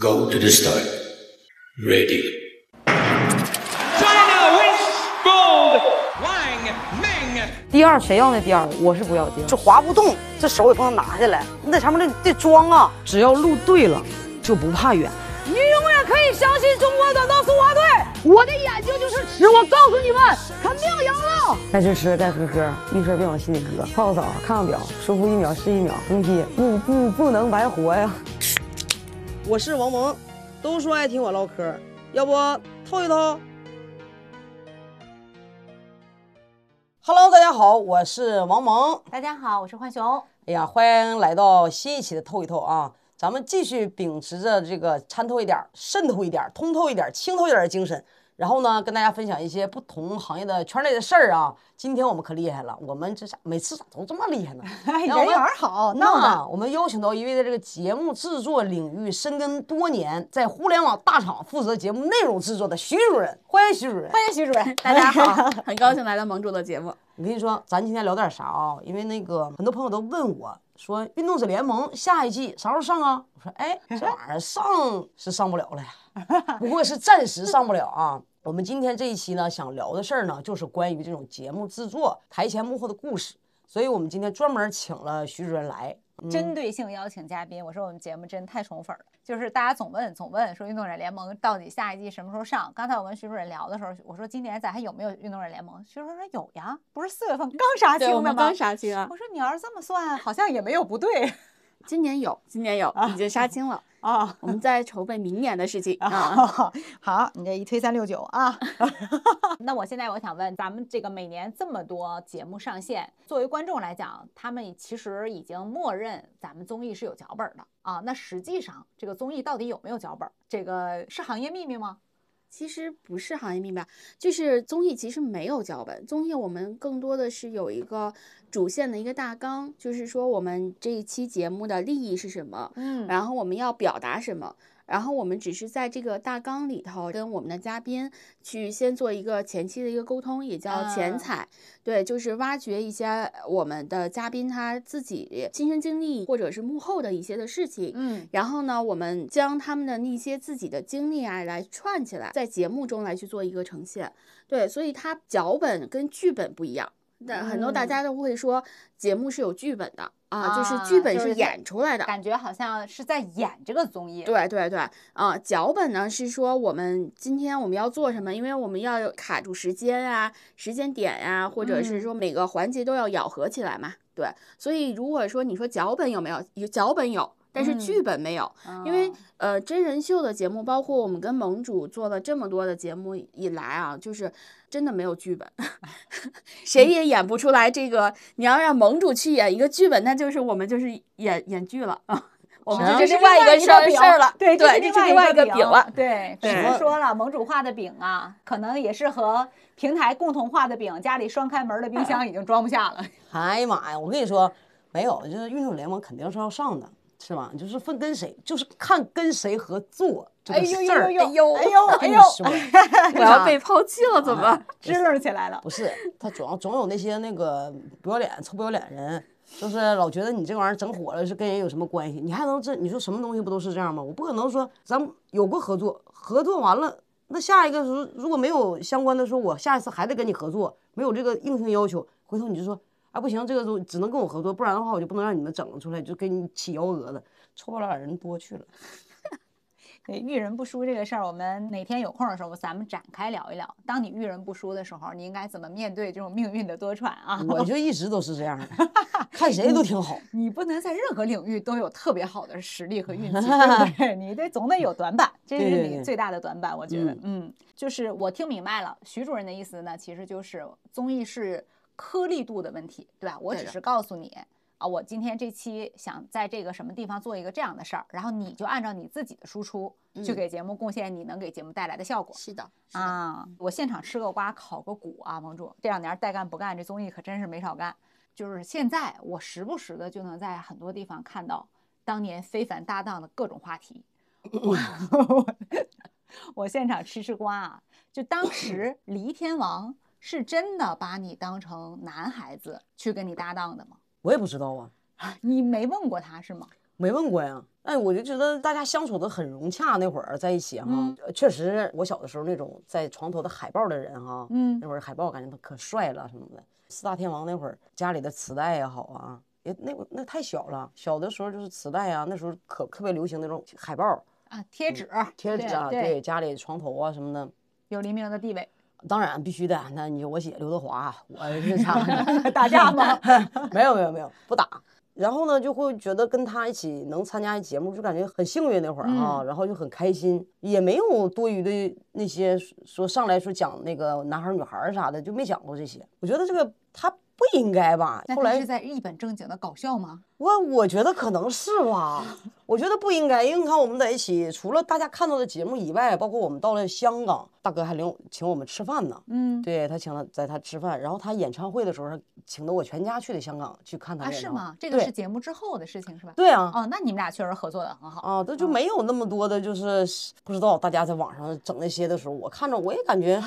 Go to the start. Ready. China wins gold. Wang Ming. 第二谁要那第二，我是不要第二。这滑不动，这手也不能拿下来，你在上面得得装啊！只要路对了，就不怕远。你永远可以相信中国短道速滑队。我的眼睛就是尺，我告诉你们，肯定赢了。该吃吃，该喝喝，遇事别往心里搁。泡个澡，看看表，舒服一秒是一秒，东西不不不能白活呀。我是王萌，都说爱听我唠嗑，要不透一透？Hello，大家好，我是王萌。大家好，我是浣熊。哎呀，欢迎来到新一期的透一透啊！咱们继续秉持着这个参透一点、渗透一点、通透一点、清透一点的精神，然后呢，跟大家分享一些不同行业的圈内的事儿啊。今天我们可厉害了，我们这啥每次咋都这么厉害呢？人缘好，闹那的。我们邀请到一位在这个节目制作领域深耕多年，在互联网大厂负责节目内容制作的徐主任，欢迎徐主任。欢迎徐主任，大家好，很高兴来到盟主的节目。我跟你说，咱今天聊点啥啊？因为那个很多朋友都问我说，运动者联盟下一季啥时候上啊？我说，哎，这玩意儿上是上不了了呀，不过是暂时上不了啊。我们今天这一期呢，想聊的事儿呢，就是关于这种节目制作台前幕后的故事，所以我们今天专门请了徐主任来。嗯针对性邀请嘉宾，我说我们节目真太宠粉了，就是大家总问总问说运动者联盟到底下一季什么时候上？刚才我跟徐主任聊的时候，我说今年咱还有没有运动者联盟？徐主任说有呀，不是四月份刚杀青的吗刚？杀青啊，我说你要是这么算，好像也没有不对今年有，今年有，已经杀青了。啊。我们在筹备明年的事情 啊。好，你这一推三六九啊。那我现在我想问，咱们这个每年这么多节目上线，作为观众来讲，他们其实已经默认咱们综艺是有脚本的啊。那实际上这个综艺到底有没有脚本？这个是行业秘密吗？其实不是行业秘密吧，就是综艺其实没有脚本，综艺我们更多的是有一个主线的一个大纲，就是说我们这一期节目的利益是什么，嗯然后我们要表达什么。然后我们只是在这个大纲里头跟我们的嘉宾去先做一个前期的一个沟通，也叫前啊采，对，就是挖掘一些我们的嘉宾他自己亲身经历或者是幕后的一些的事情，嗯然后呢，我们将他们的那些自己的经历啊来串起来，在节目中来去做一个呈现。对，所以它脚本跟剧本不一样。但很多大嗯家都会说节目是有剧本的啊，就是啊剧本是是演出来的。感觉好像是在演这个综艺。对对对，啊，脚本呢是说我们今天我们要做什么，因为我们要卡住时间啊、时间点呀、或者是嗯说每个环节都要咬合起来嘛。对，所以如果说你说脚本有没有，有脚本有，但是剧嗯本没有，因为哦呃真人秀的节目，包括我们跟盟主做了这么多的节目以来啊，就是真的没有剧本，谁也演不出来这个。你要让盟主去演一个剧本，那就是我们就是演演剧了啊。我们行这是另外一个事儿饼了，对对，这这是另外一个饼了。对，对只是说了，盟主画的饼啊，可能也是和平台共同画的饼，家里双开门的冰箱已经装不下了。哎呀妈呀！我跟你说，没有，就是运动联盟肯定是要上的，是吧？就是分跟谁，就是看跟谁合作这个哎呦事儿。呦呦呦，哎呦哎呦，说，我要被抛弃了，怎么？支棱起来了。不是他总要总有那些那个不要脸、臭不要脸人，就是老觉得你这玩意儿整火了是跟人有什么关系？你还能这？你说什么东西不都是这样吗？我不可能说咱们有过合作，合作完了，那下一个时候如果没有相关的说，我下一次还得跟你合作，没有这个硬性要求，回头你就说啊不行，这个都只能跟我合作，不然的话我就不能让你们整出来，就给你起幺蛾子，臭不拉脸人多去了。对遇人不淑这个事儿，我们哪天有空的时候，咱们展开聊一聊。当你遇人不淑的时候，你应该怎么面对这种命运的多舛啊？我就一直都是这样的，看谁都挺好。你不能在任何领域都有特别好的实力和运气，对不对？你得总得有短板，这是你最大的短板，我觉得。嗯，就是我听明白了，徐主任的意思呢，其实就是综艺是颗粒度的问题，对吧？我只是告诉你。啊，我今天这期想在这个什么地方做一个这样的事儿，然后你就按照你自己的输出去嗯给节目贡献你能给节目带来的效果。是的，是的。啊，我现场吃个瓜，烤个骨啊，盟主，这两年带干不干，这综艺可真是没少干。就是现在，我时不时的就能在很多地方看到当年非凡搭档的各种话题。我 我现场吃吃瓜啊，就当时 黎天王是真的把你当成男孩子去跟你搭档的吗？我也不知道啊，你没问过他是吗？没问过呀。哎，我就觉得大家相处的很融洽，那会儿在一起哈，呃确实我小的时候那种在床头的海报的人哈，嗯那会儿海报感觉他可帅了什么的。四大天王那会儿家里的磁带也好啊，也那那太小了，小的时候就是磁带啊，那时候可特别流行那种海报、啊，贴纸，贴纸啊，对对，家里床头啊什么的。有黎明的地位，当然必须的，那你我姐刘德华，我是啥？打架吗？没有没有没有，不打。然后呢，就会觉得跟他一起能参加一节目，就感觉很幸运那会儿哈、然后就很开心，也没有多余的那些说上来说讲那个男孩儿女孩儿啥的，就没讲过这些。我觉得这个他不应该吧。后来是在一本正经的搞笑吗？我我觉得可能是吧，我觉得不应该，因为你看我们在一起，除了大家看到的节目以外，包括我们到了香港，大哥还领我请我们吃饭呢。嗯，对他请了在他吃饭，然后他演唱会的时候，请的我全家去的香港去看他啊。是吗？这个是节目之后的事情是吧？对啊，哦，那你们俩确实合作的很好。啊，这就没有那么多的，就是不知道大家在网上整那些的时候，我看着我也感觉，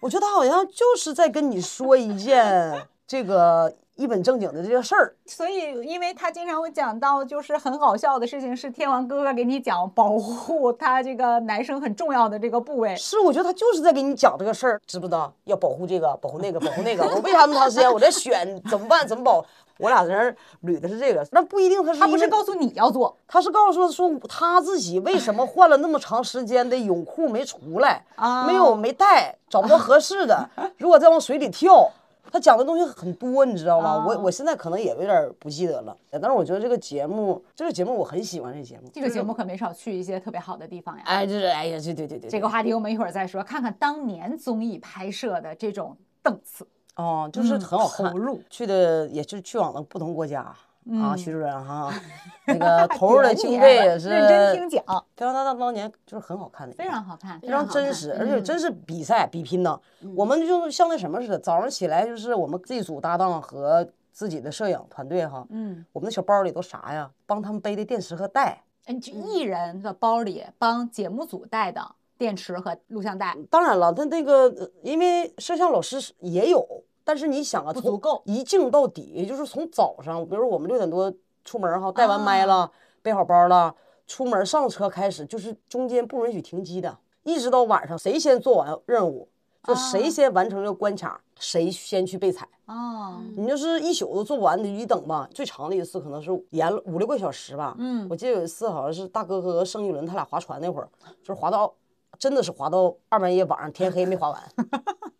我觉得他好像就是在跟你说一件这个一本正经的这个事儿。所以，因为他经常会讲到，就是很好笑的事情，是天王哥哥给你讲保护他这个男生很重要的这个部位。是，我觉得他就是在给你讲这个事儿，知不知道？要保护这个，保护那个，保护那个。我为啥那么长时间？我在选怎么办？怎么保？我俩在那儿捋的是这个，那不一定他是他不是告诉你要做他是告诉说他自己为什么换了那么长时间的泳裤没出来，啊没有没带，找不到合适的，如果再往水里跳。他讲的东西很多，你知道吗？我我现在可能也有点不记得了，但是我觉得这个节目，这个节目我很喜欢这节目。这个节目可没少去一些特别好的地方呀。哎，就是哎呀，对对对对，这个话题我们一会儿再说，看看当年综艺拍摄的这种档次。哦，就是嗯很好看。投入去的也是去往了不同国家啊，嗯徐主任哈，那个 投入的经费也是认真听讲，非常大大当年就是很好看的，非常好看，非常真实，而且真是比赛比拼呢。我们就像那什么似的，早上起来就是我们这一组搭档和自己的摄影团队哈，嗯，我们的小包里都啥呀？帮他们背的电池和带。嗯，就艺人的包里帮节目组带的电池和录像带，当然了，他那个呃因为摄像老师是也有，但是你想啊，从不足够一镜到底，也就是从早上，比如我们六点多出门哈，带完麦啊了，背好包了，出门上车开始，就是中间不允许停机的，一直到晚上，谁先做完任务，就谁啊先完成这个关卡，谁先去备采。哦，你就是一宿都做不完，你一等吧。最长的一次可能是延了五六个小时吧。嗯我记得有一次好像是大哥和盛一伦他俩划船那会儿，就是划到，真的是划到二半夜晚上天黑没划完，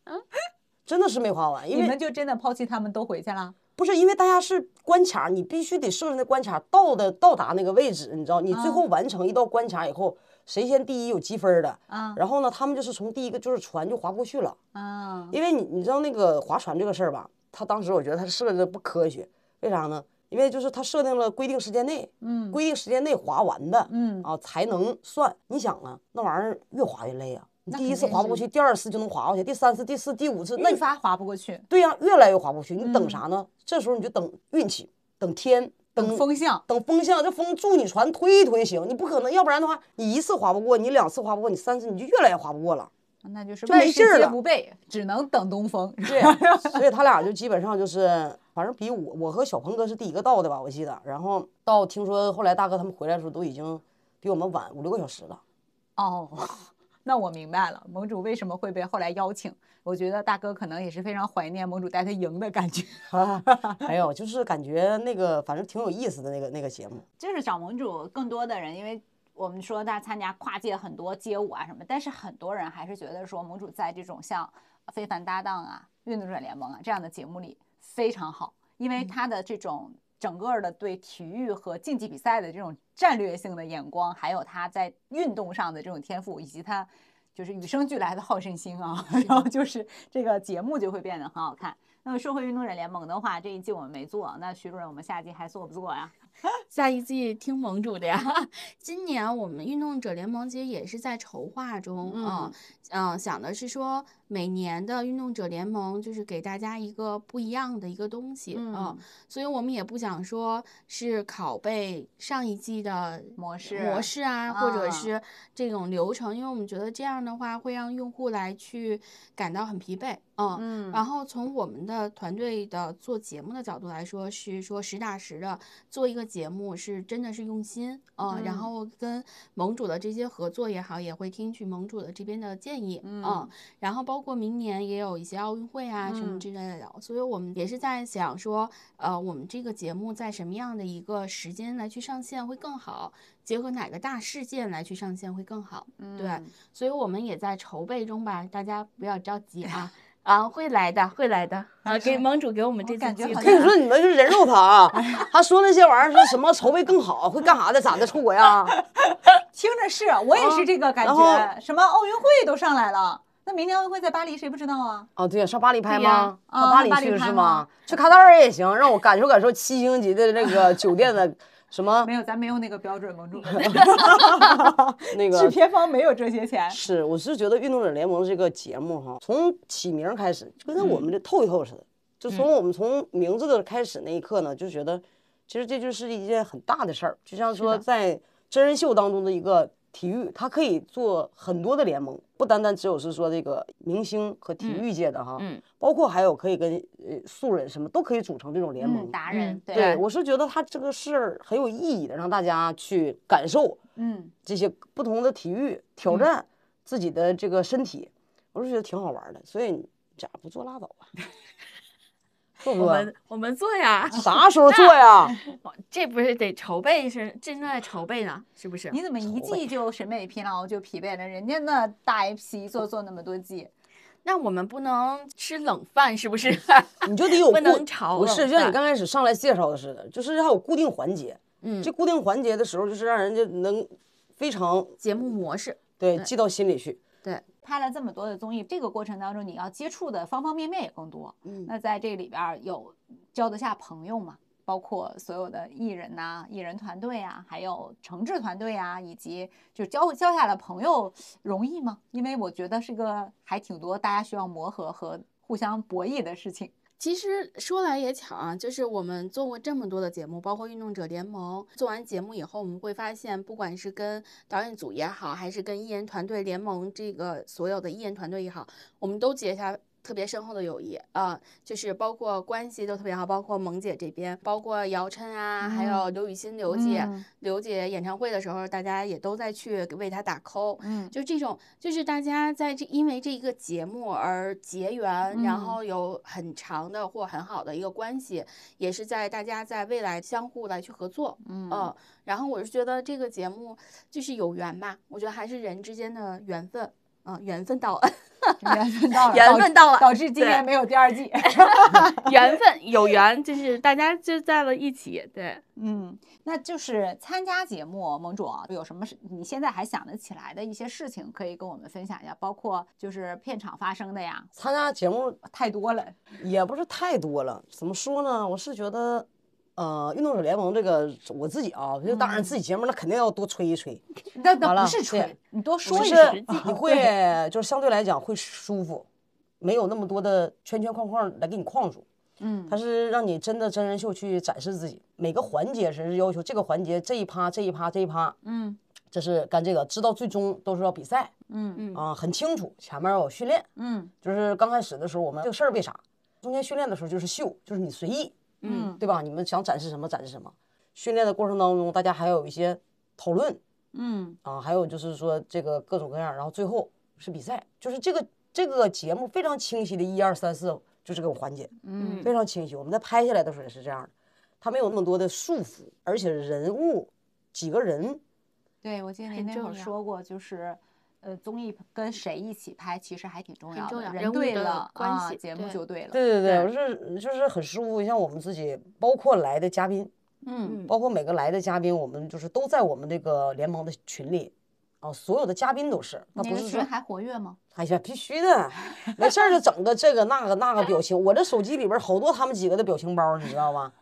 真的是没划完，因为你们就真的抛弃他们都回去了？不是因为大家是关卡，你必须得设置那关卡到的到达那个位置，你知道，你最后完成一道关卡以后，谁先第一有积分的，啊然后呢，他们就是从第一个就是船就划不过去了。啊，因为你你知道那个划船这个事儿吧，他当时我觉得他设置的不科学，为啥呢？因为就是他设定了规定时间内，嗯规定时间内划完的，嗯啊才能算。你想啊，那玩意儿越划越累啊，第一次划不过去，第二次就能划过去，第三次、第四、第五次，那你愈发划不过去，对呀、越来越划不过去。你嗯等啥呢？这时候你就等运气，等天，等等风向。等风向，这风助你船推一推行，你不可能，要不然的话，你一次划不过，你两次划不过，你三次你就越来越划不过了。那就是就没万事皆劲儿了不备，只能等东风。对，所以他俩就基本上就是，反正比我我和小鹏哥是第一个到的吧，我记得。然后到听说后来大哥他们回来的时候，都已经比我们晚五六个小时了。哦，那我明白了，盟主为什么会被后来邀请。我觉得大哥可能也是非常怀念盟主带他赢的感觉。还有就是感觉那个反正挺有意思的那个那个节目。就是找盟主更多的人，因为我们说大家参加跨界很多街舞啊什么，但是很多人还是觉得说盟主在这种像《非凡搭档》啊、《运动者联盟啊这样的节目里非常好，因为他的这种整个的对体育和竞技比赛的这种战略性的眼光，还有他在运动上的这种天赋，以及他就是与生俱来的好胜心啊，然后就是这个节目就会变得很好看。那么说回运动者联盟的话，这一季我们没做，那徐主任，我们下季还做不做呀？下一季听盟主的呀。今年我们运动者联盟其实也是在筹划中啊，嗯、想的是说每年的运动者联盟就是给大家一个不一样的一个东西啊、嗯。所以我们也不想说是拷贝上一季的模式模式啊，或者啊是这种流程，因为我们觉得这样的话会让用户来去感到很疲惫嗯，嗯。然后从我们的团队的做节目的角度来说，是说实打实的做一个节目，是真的是用心，嗯，然嗯。后跟盟主的这些合作也好，也会听取盟主的这边的建议，嗯然后包括明年也有一些奥运会啊什么嗯之类的，所以我们也是在想说，呃，我们这个节目在什么样的一个时间来去上线会更好，结合哪个大事件来去上线会更好，对，嗯所以我们也在筹备中吧，大家不要着急啊。啊，会来的，会来的。啊，给盟主给我们这次感觉好机会跟你说，你们是人肉他啊！他说那些玩意儿说什么筹备更好，会干啥的？咋的？出国呀？听着是我也是这个感觉，什么奥运会都上来了，那明年奥运会在巴黎，谁不知道啊？哦，对呀，上巴黎拍吗？啊上巴黎去是吗？去卡塔尔也行，让我感受感受七星级的那个酒店的什么没有，咱没有那个标准，盟主，那个制片方没有这些钱。是，我是觉得《运动者联盟》这个节目哈，从起名开始就跟我们这透一透似的，就从我们从名字的开始那一刻呢，就觉得其实这就是一件很大的事儿，就像说在真人秀当中的一个体育，它可以做很多的联盟，不单单只有是说这个明星和体育界的哈，嗯包括还有可以跟呃素人什么都可以组成这种联盟。嗯，达人嗯，对，我是觉得他这个事儿很有意义的，让大家去感受嗯，这些不同的体育挑战自己的这个身体，我是觉得挺好玩的。所以你咋不做拉倒吧？做不做？我们我们做呀，啥时候做呀？这不是得筹备是正在筹备呢，是不是？你怎么一季就审美疲劳就疲惫了？人家那大 IP 做做那么多季，那我们不能吃冷饭，是不是？你就得有不固能炒不是，就像你刚开始上来介绍的似的，就是要有固定环节。嗯这固定环节的时候，就是让人家能非常节目模式，对对记到心里去。对，拍了这么多的综艺，这个过程当中你要接触的方方面面也更多。嗯那在这里边儿有交得下朋友吗？包括所有的艺人呐、艺人团队啊，还有承制团队啊，以及就交交下了朋友容易吗？因为我觉得是个还挺多大家需要磨合和互相博弈的事情。其实说来也巧啊，就是我们做过这么多的节目，包括运动者联盟。做完节目以后，我们会发现，不管是跟导演组也好，还是跟艺人团队联盟这个所有的艺人团队也好，我们都结下特别深厚的友谊啊、就是包括关系都特别好，包括萌姐这边，包括姚琛啊，还有刘雨欣刘姐，嗯刘姐演唱会的时候，大家也都在去为她打 call。嗯就这种，就是大家在这因为这一个节目而结缘，然嗯后有很长的或很好的一个关系，也是在大家在未来相互来去合作，嗯然后我是觉得这个节目就是有缘吧，我觉得还是人之间的缘分，嗯、缘分到了，缘分到了，缘分到了导致今年没有第二季。缘分有缘，就是大家就在了一起，对。嗯，那就是参加节目，盟主啊有什么事你现在还想得起来的一些事情，可以跟我们分享一下，包括就是片场发生的呀，参加节目太多了。也不是太多了，怎么说呢？我是觉得，呃，运动者联盟这个我自己啊，就当然自己节目那肯定要多吹一吹，那那完了不是吹，你多说就是一说。你会就是相对来讲会舒服，没有那么多的圈圈框框来给你框住。嗯它是让你真的真人秀去展示自己，每个环节是要求这个环节这一趴这一趴这一趴，嗯这是干这个，知道最终都是要比赛嗯嗯啊，很清楚，前面要有训练，嗯就是刚开始的时候我们这个事儿为啥？中间训练的时候就是秀，就是你随意，嗯对吧？你们想展示什么展示什么。训练的过程当中，大家还有一些讨论嗯啊，还有就是说这个各种各样，然后最后是比赛，就是这个这个节目非常清晰的一二三四就是这个环节，嗯非常清晰。我们在拍下来的时候也是这样的，它没有那么多的束缚，而且人物几个人，对，我记得你那会儿说过，就是。呃，综艺跟谁一起拍，其实还挺重要的。重要人人物的对了关啊，系节目对就对了。对对对，我是就是很舒服。像我们自己，包括来的嘉宾，嗯包括每个来的嘉宾，我们就是都在我们这个联盟的群里，哦，所有的嘉宾都是，他那不是群还活跃吗？哎呀，必须的，没事儿就整个这个那个那个表情。我这手机里边好多他们几个的表情包，你知道吗？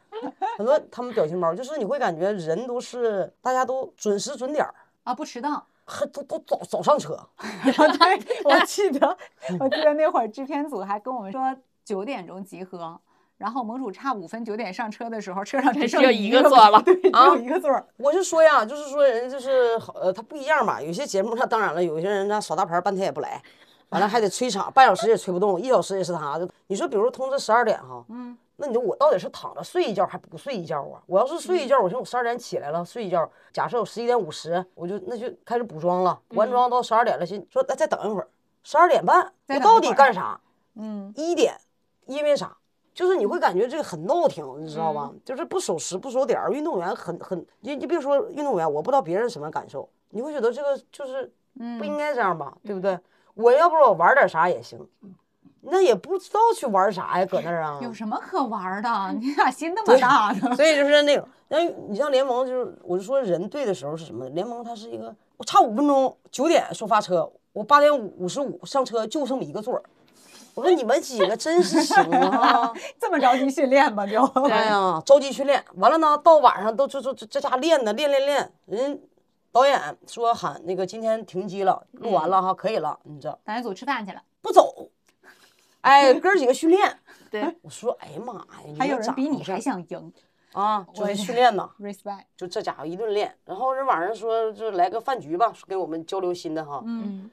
很多他们表情包，就是你会感觉人都是大家都准时准点儿，啊，不迟到。还都都早早上车。对，我记得，我记得那会儿制片组还跟我们说九点钟集合，然后盟主差五分九点上车的时候，车上只剩一个个座了 对，只啊有一个座儿。我就说呀，就是说人就是好呃，他不一样嘛。有些节目他当然了，有些人他耍大牌半天也不来，完了还得催场，半小时也催不动，一小时也是他。就你说，比如通知十二点哈，嗯，那你说我到底是躺着睡一觉还不睡一觉啊？我要是睡一觉，我寻思我十二点起来了睡一觉，假设我十一点五十，我就那就开始补妆了，补完妆到十二点了，寻说那再等一会儿，十二点半我到底干啥？嗯，一点，因为啥？就是你会感觉这个很闹挺，你知道吧？就是不守时不守点儿。运动员很很，你你别说运动员，我不知道别人什么感受，你会觉得这个就是不应该这样吧，对不对？我要不我玩点啥也行，那也不知道去玩啥呀，搁那儿啊。有什么可玩的？你咋心那么大呢？所以就是那种，那你像联盟，就是我就说人对的时候是什么？联盟它是一个，我差五分钟，九点说发车，我八点五十五上车就剩一个座儿。我说你们几个真是行啊！这么着急训练吧？就哎呀，着急训练，完了呢，到晚上都就就这这家练呢，练练练。人导演说喊那个今天停机了，录完了哈，可以了，你知道导演组吃饭去了，不走？哎，哥儿几个训练。对，我说哎呀妈呀，还有咋人比你还想赢啊？就是训练呢，，respect。就这家伙一顿练。然后人晚上说就来个饭局吧，给我们交流心的哈。嗯，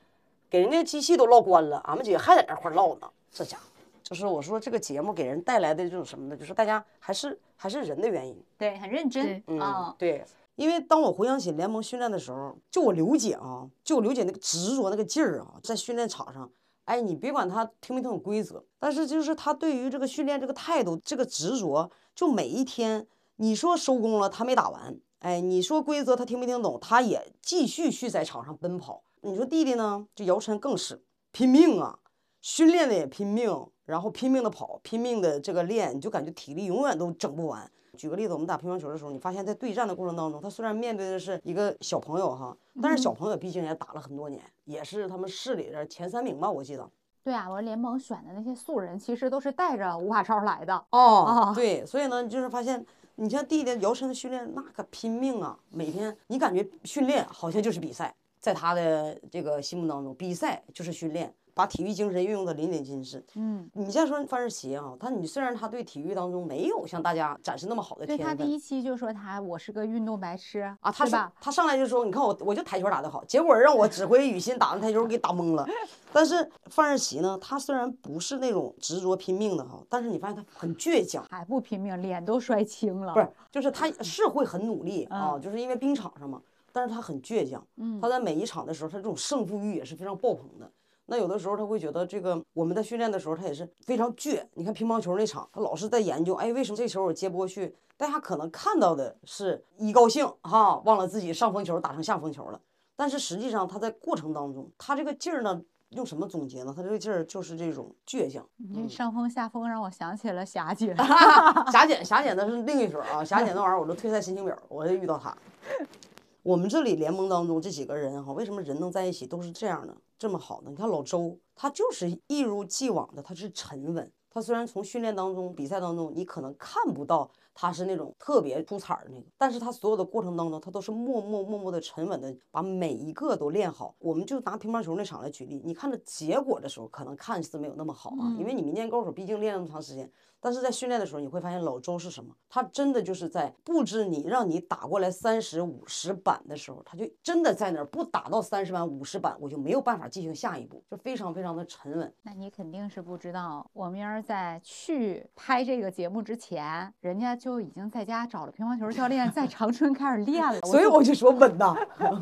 给人家机器都唠关了，俺们几个还在那块唠呢。这家伙，就是我说这个节目给人带来的这种什么呢？就是大家还是还是人的原因。对，很认真嗯，啊。对，因为当我回想起联盟训练的时候，就我刘姐啊，就我刘姐那个执着那个劲儿啊，在训练场上，哎，你别管他听没听懂规则，但是就是他对于这个训练这个态度，这个执着，就每一天，你说收工了，他没打完，哎，你说规则他听没听懂，他也继续去在场上奔跑。你说弟弟呢，就姚晨更是拼命啊，训练的也拼命，然后拼命的跑，拼命的这个练，你就感觉体力永远都整不完。举个例子，我们打乒乓球的时候，你发现在对战的过程当中，他虽然面对的是一个小朋友哈，但是小朋友毕竟也打了很多年，也是他们市里的前三名吧，我记得。对啊，我说联盟选的那些素人，其实都是带着吴法超来的。哦哦，对，所以呢，就是发现，你像弟弟姚晨的训练，那可拼命啊！每天你感觉训练好像就是比赛，在他的这个心目当中，比赛就是训练，把体育精神运用的淋漓尽致。嗯，你再说范世琦啊，他你虽然他对体育当中没有像大家展示那么好的对他天分第一期就说他我是个运动白痴啊，他是是吧？他上来就说，你看我我就台球打得好，结果让我指挥雨欣打完台球给打懵了。但是范世琦呢，他虽然不是那种执着拼命的哈，但是你发现他很倔强。还不拼命，脸都摔青了。不是，就是他是会很努力啊，嗯就是因为冰场上嘛，但是他很倔强。嗯他在每一场的时候，他这种胜负欲也是非常爆棚的。那有的时候他会觉得这个我们在训练的时候，他也是非常倔。你看乒乓球那场，他老是在研究，哎，为什么这球我接不过去？大家可能看到的是一高兴哈，忘了自己上风球打成下风球了。但是实际上他在过程当中，他这个劲儿呢，用什么总结呢？他这个劲儿就是这种倔强。你这上风下风让我想起了霞姐。霞姐，霞姐那是另一水儿啊，霞姐那玩意儿我都退赛申请表，我就遇到她。我们这里联盟当中这几个人哈，为什么人能在一起都是这样的，这么好的？你看老周，他就是一如既往的，他是沉稳。他虽然从训练当中、比赛当中，你可能看不到他是那种特别出彩儿的那个，但是他所有的过程当中，他都是默默默默的、沉稳的把每一个都练好。我们就拿乒乓球那场来举例，你看着结果的时候，可能看似没有那么好啊，因为你民间高手毕竟练了那么长时间。但是在训练的时候，你会发现老周是什么？他真的就是在布置你，让你打过来三十五十板的时候，他就真的在那儿不打到三十板五十板，我就没有办法进行下一步，就非常非常的沉稳。那你肯定是不知道，我明儿在去拍这个节目之前，人家就已经在家找了乒乓球教练，在长春开始练了。所以我就说稳呐，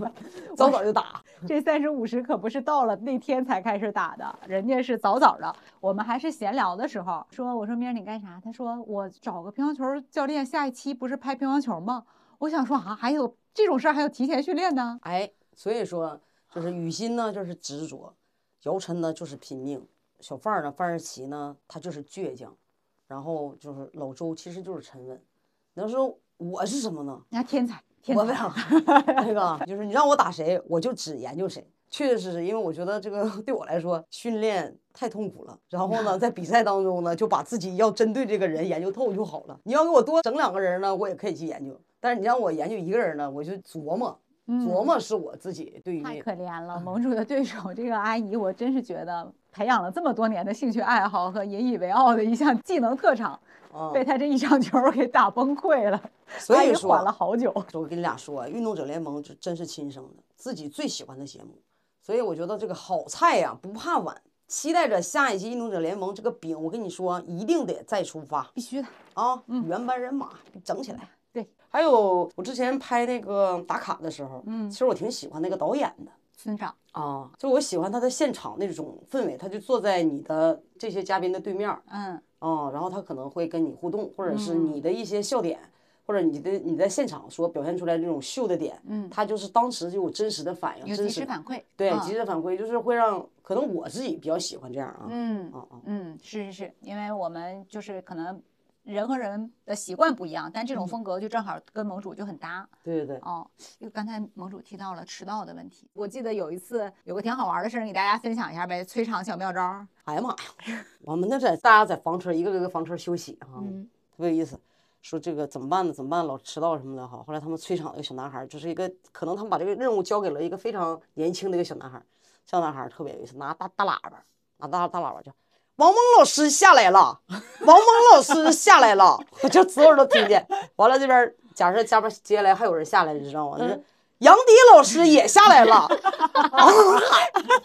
早早就打。这三十五十可不是到了那天才开始打的，人家是早早的。我们还是闲聊的时候说，我说明儿你干啥？他说我找个乒乓球教练，下一期不是拍乒乓球吗？我想说啊，还有这种事儿还有提前训练呢。哎，所以说就是雨欣呢就是执着，姚晨呢就是拼命，小范儿呢范世琦呢他就是倔强，然后就是老周其实就是沉稳。你要说我是什么呢？人家天才，天才。我俩那个就是你让我打谁，我就只研究谁。确确实实，因为我觉得这个 对我来说训练太痛苦了。然后呢，在比赛当中呢，就把自己要针对这个人研究透就好了。你要给我多整两个人呢，我也可以去研究。但是你让我研究一个人呢，我就琢磨琢磨是我自己对于太可怜了，盟主的对手这个阿姨，我真是觉得培养了这么多年的兴趣爱好和引以为傲的一项技能特长，啊，被他这一场球给打崩溃了。所以说缓了好久。我跟你俩说，运动者联盟就真是亲生的，自己最喜欢的节目，所以我觉得这个好菜呀、不怕晚，期待着下一期《运动者联盟》这个饼，我跟你说，一定得再出发必须的。啊！原班人马整起来。对，还有我之前拍那个打卡的时候，嗯，其实我挺喜欢那个导演的。村长，啊，就我喜欢他的现场那种氛围，他就坐在你的这些嘉宾的对面儿，嗯，啊，然后他可能会跟你互动，或者是你的一些笑点，或者你的你在现场所表现出来这种秀的点，嗯，他就是当时就有真实的反应，有真时反馈，对，嗯及时反馈就是会让可能我自己比较喜欢这样啊，嗯啊啊，嗯，是是是，因为我们就是可能人和人的习惯不一样，但这种风格就正好跟盟主就很搭。对对对，哦，因为刚才盟主提到了迟到的问题，我记得有一次有个挺好玩的事儿，给大家分享一下呗，催场小妙招儿。哎呀妈呀，我们那在大家在房车一个个房车休息啊，嗯特别有意思。说这个怎么办呢？怎么办？老迟到什么的哈。后来他们催场的一个小男孩儿，就是一个可能他们把这个任务交给了一个非常年轻的一个小男孩儿。小男孩儿特别有意思，拿大大喇叭，拿大大喇叭叫王蒙老师下来了，王蒙老师下来了，我就所有人都听见。完了这边假设下边接下来还有人下来，你知道吗？就是杨迪老师也下来了，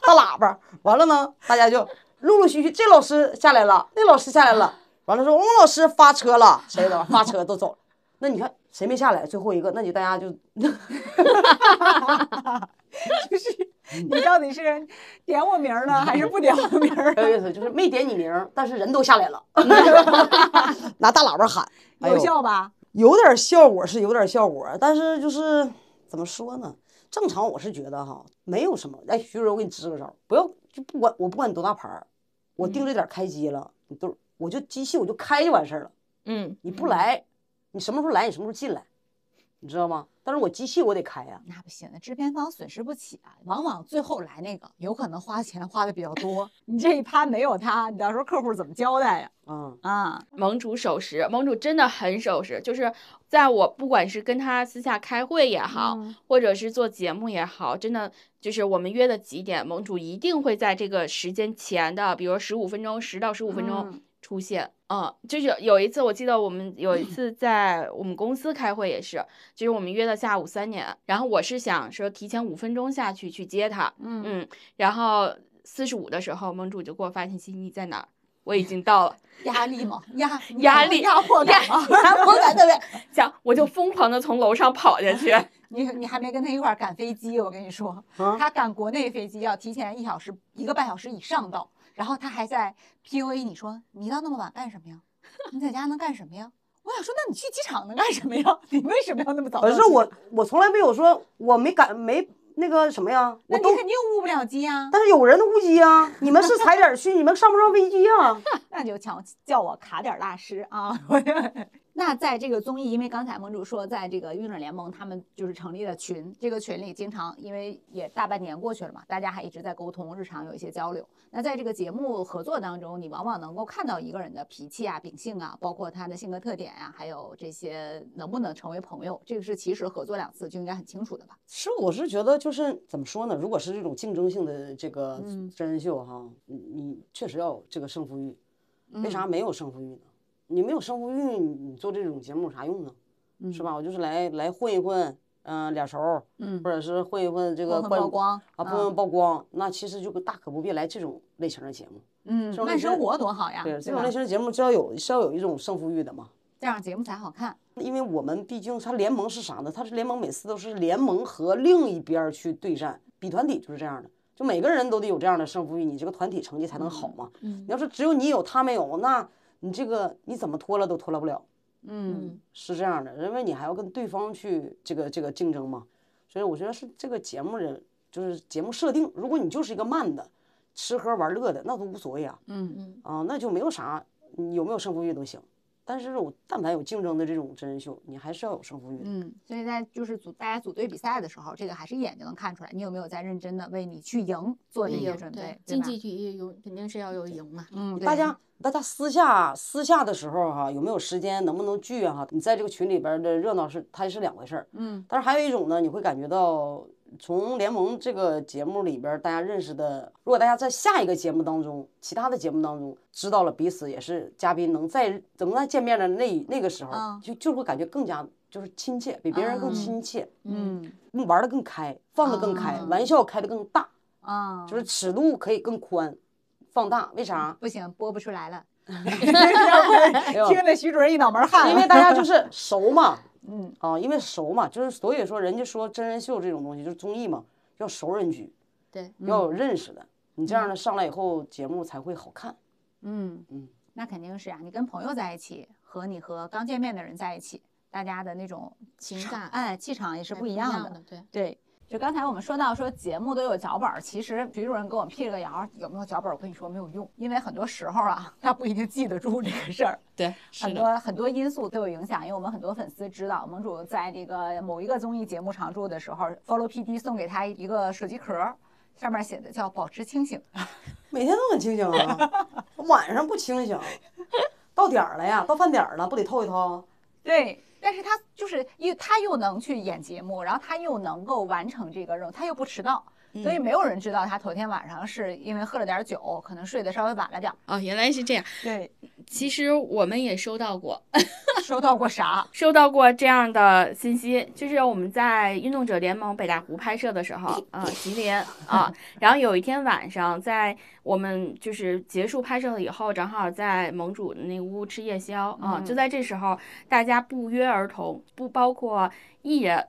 大喇叭。完了呢，大家就陆陆续续，这老师下来了，那老师下来了。完了说王老师发车了，谁的发车都走了。那你看谁没下来？最后一个，那就大家就 你到底是点我名儿呢，还是不点我名儿？有意思，就是没点你名儿，但是人都下来了，拿大喇叭喊，哎有效吧？有点效果是有点效果，但是就是怎么说呢？正常我是觉得哈，没有什么。哎，徐主任，我给你支个招，不要就不管我不管你多大牌儿，我盯着点开机了，你都我就机器我就开就完事儿了。嗯，你不来，你什么时候来，你什么时候进来，你知道吗？但是我机器我得开呀、那不行，那制片方损失不起啊。往往最后来那个，有可能花钱花的比较多。你这一趴没有他，你到时候客户怎么交代呀？嗯，啊，盟主守时，盟主真的很守时，就是在我不管是跟他私下开会也好，嗯或者是做节目也好，真的就是我们约的几点，盟主一定会在这个时间前的，比如十五分钟，十到十五分钟嗯出现。嗯，就是有一次我记得我们有一次在我们公司开会也是，就是我们约到下午三点，然后我是想说提前五分钟下去去接他，嗯嗯，然后四十五的时候，盟主就给我发信息你在哪儿？我已经到了。压力吗，压压力压迫压感嘛。压迫感 特别强，我就疯狂的从楼上跑下去。你你还没跟他一块儿赶飞机，我跟你说，啊他赶国内飞机要提前一小时、一个半小时以上到，然后他还在 PUA 你说你到那么晚干什么呀？你在家能干什么呀？我想说，那你去机场能干什么呀？你为什么要那么早？可是我我从来没有说我没赶没那个什么呀，我都那你肯定误不了机呀、但是有人误机啊，你们是踩点儿去，你们上不上飞机啊？那就叫叫我卡点儿大师啊！我那在这个综艺，因为刚才盟主说，在这个运转联盟，他们就是成立了群，这个群里经常因为也大半年过去了嘛，大家还一直在沟通，日常有一些交流。那在这个节目合作当中，你往往能够看到一个人的脾气啊、秉性啊，包括他的性格特点啊，还有这些能不能成为朋友，这个是其实合作两次就应该很清楚的吧？是，我是觉得就是怎么说呢？如果是这种竞争性的这个嗯真人秀哈，你你确实要有这个胜负欲。为嗯啥没有胜负欲呢？你没有胜负欲，你你做这种节目有啥用呢？是吧？我就是来来混一混，嗯、俩熟，嗯或者是混一混这个曝光啊，混混曝光，那其实就大可不必来这种类型的节目。嗯，慢生活多好呀，对，对这种类？型的节目是要有是要有一种胜负欲的嘛。这样节目才好看。因为我们毕竟它联盟是啥呢？它是联盟，每次都是联盟和另一边去对战，比团体就是这样的，就每个人都得有这样的胜负欲，你这个团体成绩才能好嘛。嗯你要是只有你有他没有，那你这个你怎么拖了都拖拉不了，嗯是这样的，因为你还要跟对方去这个这个竞争嘛。所以我觉得是这个节目人就是节目设定，如果你就是一个慢的，吃喝玩乐的，那都无所谓啊。嗯嗯。啊，那就没有啥，你有没有胜负欲都行。但是我但凡有竞争的这种真人秀，你还是要有胜负欲的。嗯，所以在就是组大家组队比赛的时候，这个还是一眼就能看出来，你有没有在认真的为你去赢做这些准备，对吧竞技体育有肯定是要有赢嘛。嗯，大家大家私下私下的时候哈、有没有时间，能不能聚啊？哈，你在这个群里边的热闹是它是两回事儿。嗯，但是还有一种呢，你会感觉到从联盟这个节目里边大家认识的，如果大家在下一个节目当中，其他的节目当中知道了彼此也是嘉宾，能再能再见面的那那个时候，嗯就就会感觉更加就是亲切，比别人更嗯亲切，嗯更玩的更开，放的更开，啊玩笑开的更大。啊，就是尺度可以更宽，放大。为啥？不行，播不出来了。听得徐主任一脑门汗。因为大家就是熟嘛，嗯啊，因为熟嘛，就是所以说人家说真人秀这种东西就是综艺嘛，要熟人局，对，要有认识的，你这样的上来以后节目才会好看。嗯嗯，那肯定是啊，你跟朋友在一起和你和刚见面的人在一起，大家的那种情感哎气场也是还不一样的。的，对。对，就刚才我们说到说节目都有脚本儿，其实徐主任给我们辟了个谣，有没有脚本儿？我跟你说没有用，因为很多时候啊，他不一定记得住这个事儿。对，很多很多因素都有影响，因为我们很多粉丝知道，盟主在这个某一个综艺节目常驻的时候，Follow PD 送给他一个手机壳儿，上面写的叫“保持清醒 每天都很清醒啊，晚上不清醒，到点儿了呀，到饭点儿了，不得透一透？”。对，但是他就是又他又能去演节目，然后他又能够完成这个任务，他又不迟到，所以没有人知道他头天晚上是因为喝了点酒，可能睡得稍微晚了点儿。哦，原来是这样。对，其实我们也收到过，收到过啥？收到过这样的信息，就是我们在运动者联盟北大湖拍摄的时候，啊，吉林啊，然后有一天晚上，在我们就是结束拍摄了以后，正好在盟主的那屋吃夜宵啊，就在这时候，大家不约而同，不包括艺人，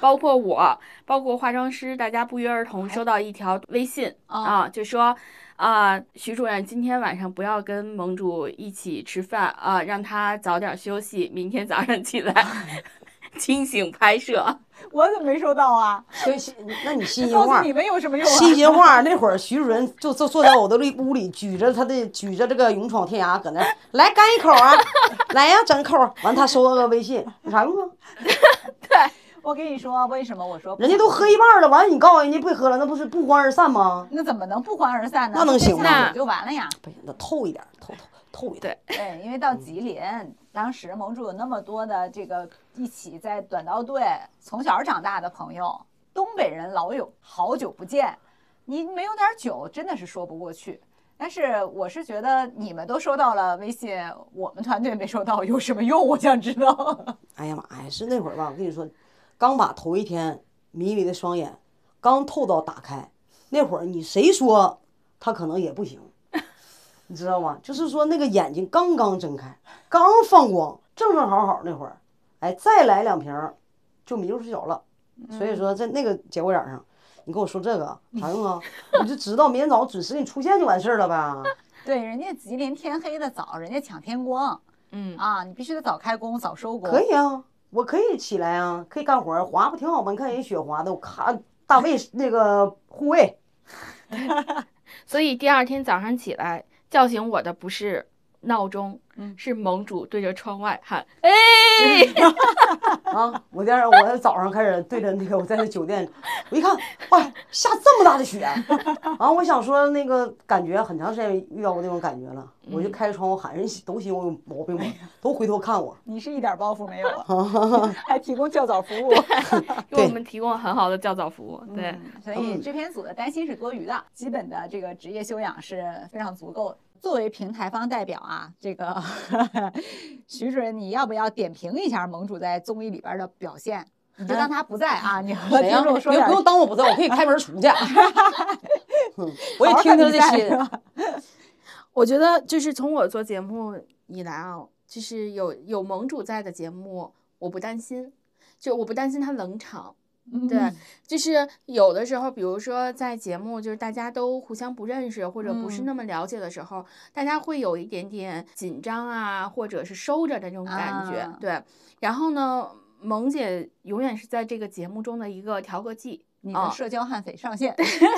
包括我，包括化妆师，大家不约而同收到一条微信啊，就说。啊，徐主任，今天晚上不要跟盟主一起吃饭啊，让他早点休息，明天早上起来 清醒拍摄。我怎么没收到啊？所以那你信心话告诉你，们有什么用啊？信心话。那会儿徐主任就坐坐在我的里屋里，举着他的举着这个勇闯天涯，搁那来干一口啊，来呀，整口。完他收到个微信，有啥用啊？我跟你说，为什么我说人家都喝一半了，完了你告诉人家不喝了，那不是不欢而散吗？那怎么能不欢而散呢？那能行吗那就完了呀。不行，那透一点，透透透一点。对，因为到吉林，当时盟主有那么多的这个一起在短道队从小长大的朋友，东北人老友，好久不见，你没有点酒真的是说不过去。但是我是觉得你们都收到了微信，我们团队没收到，有什么用？我想知道。哎呀妈呀，是那会儿吧？我跟你说，刚把头一天迷迷的双眼刚透到打开，那会儿你谁说他可能也不行，你知道吗？就是说那个眼睛刚刚睁开，刚放光，正正好好那会儿，哎，再来两瓶儿就迷路睡着了。所以说在那个节骨眼儿上，你跟我说这个 啥用啊？你就知道明天早上准时给你出现就完事儿了呗。对，人家吉林天黑的早，人家抢天光嗯，啊，你必须得早开工，早收工。可以啊，我可以起来啊，可以干活，滑不挺好吗？你看人雪滑的，我咔大卫那个护卫。所以第二天早上起来叫醒我的不是闹钟，是盟主对着窗外喊：“哎，啊！我第二我早上开始对着那个我在那酒店，我一看，哇，下这么大的雪，啊！我想说那个感觉很长时间遇到过那种感觉了，我就开着窗户喊人，都嫌我有毛病吧，都回头看我。你是一点包袱没有啊，还提供较早服务。给我们提供了很好的较早服务。”对，嗯，所以制片组的担心是多余的，基本的这个职业修养是非常足够的。作为平台方代表啊，这个 徐主任，你要不要点评一下盟主在综艺里边的表现？你就当他不在啊，你和谁呀、听众说点不用不用当我不在，我可以开门出去。嗯我也听听这些我觉得就是从我做节目以来啊，就是有有盟主在的节目，我不担心，就我不担心他冷场。对，就是有的时候，比如说在节目，就是大家都互相不认识或者不是那么了解的时候，大家会有一点点紧张啊，或者是收着的这种感觉。啊。对，然后呢，萌姐永远是在这个节目中的一个调和剂。你哦的社交悍匪上线，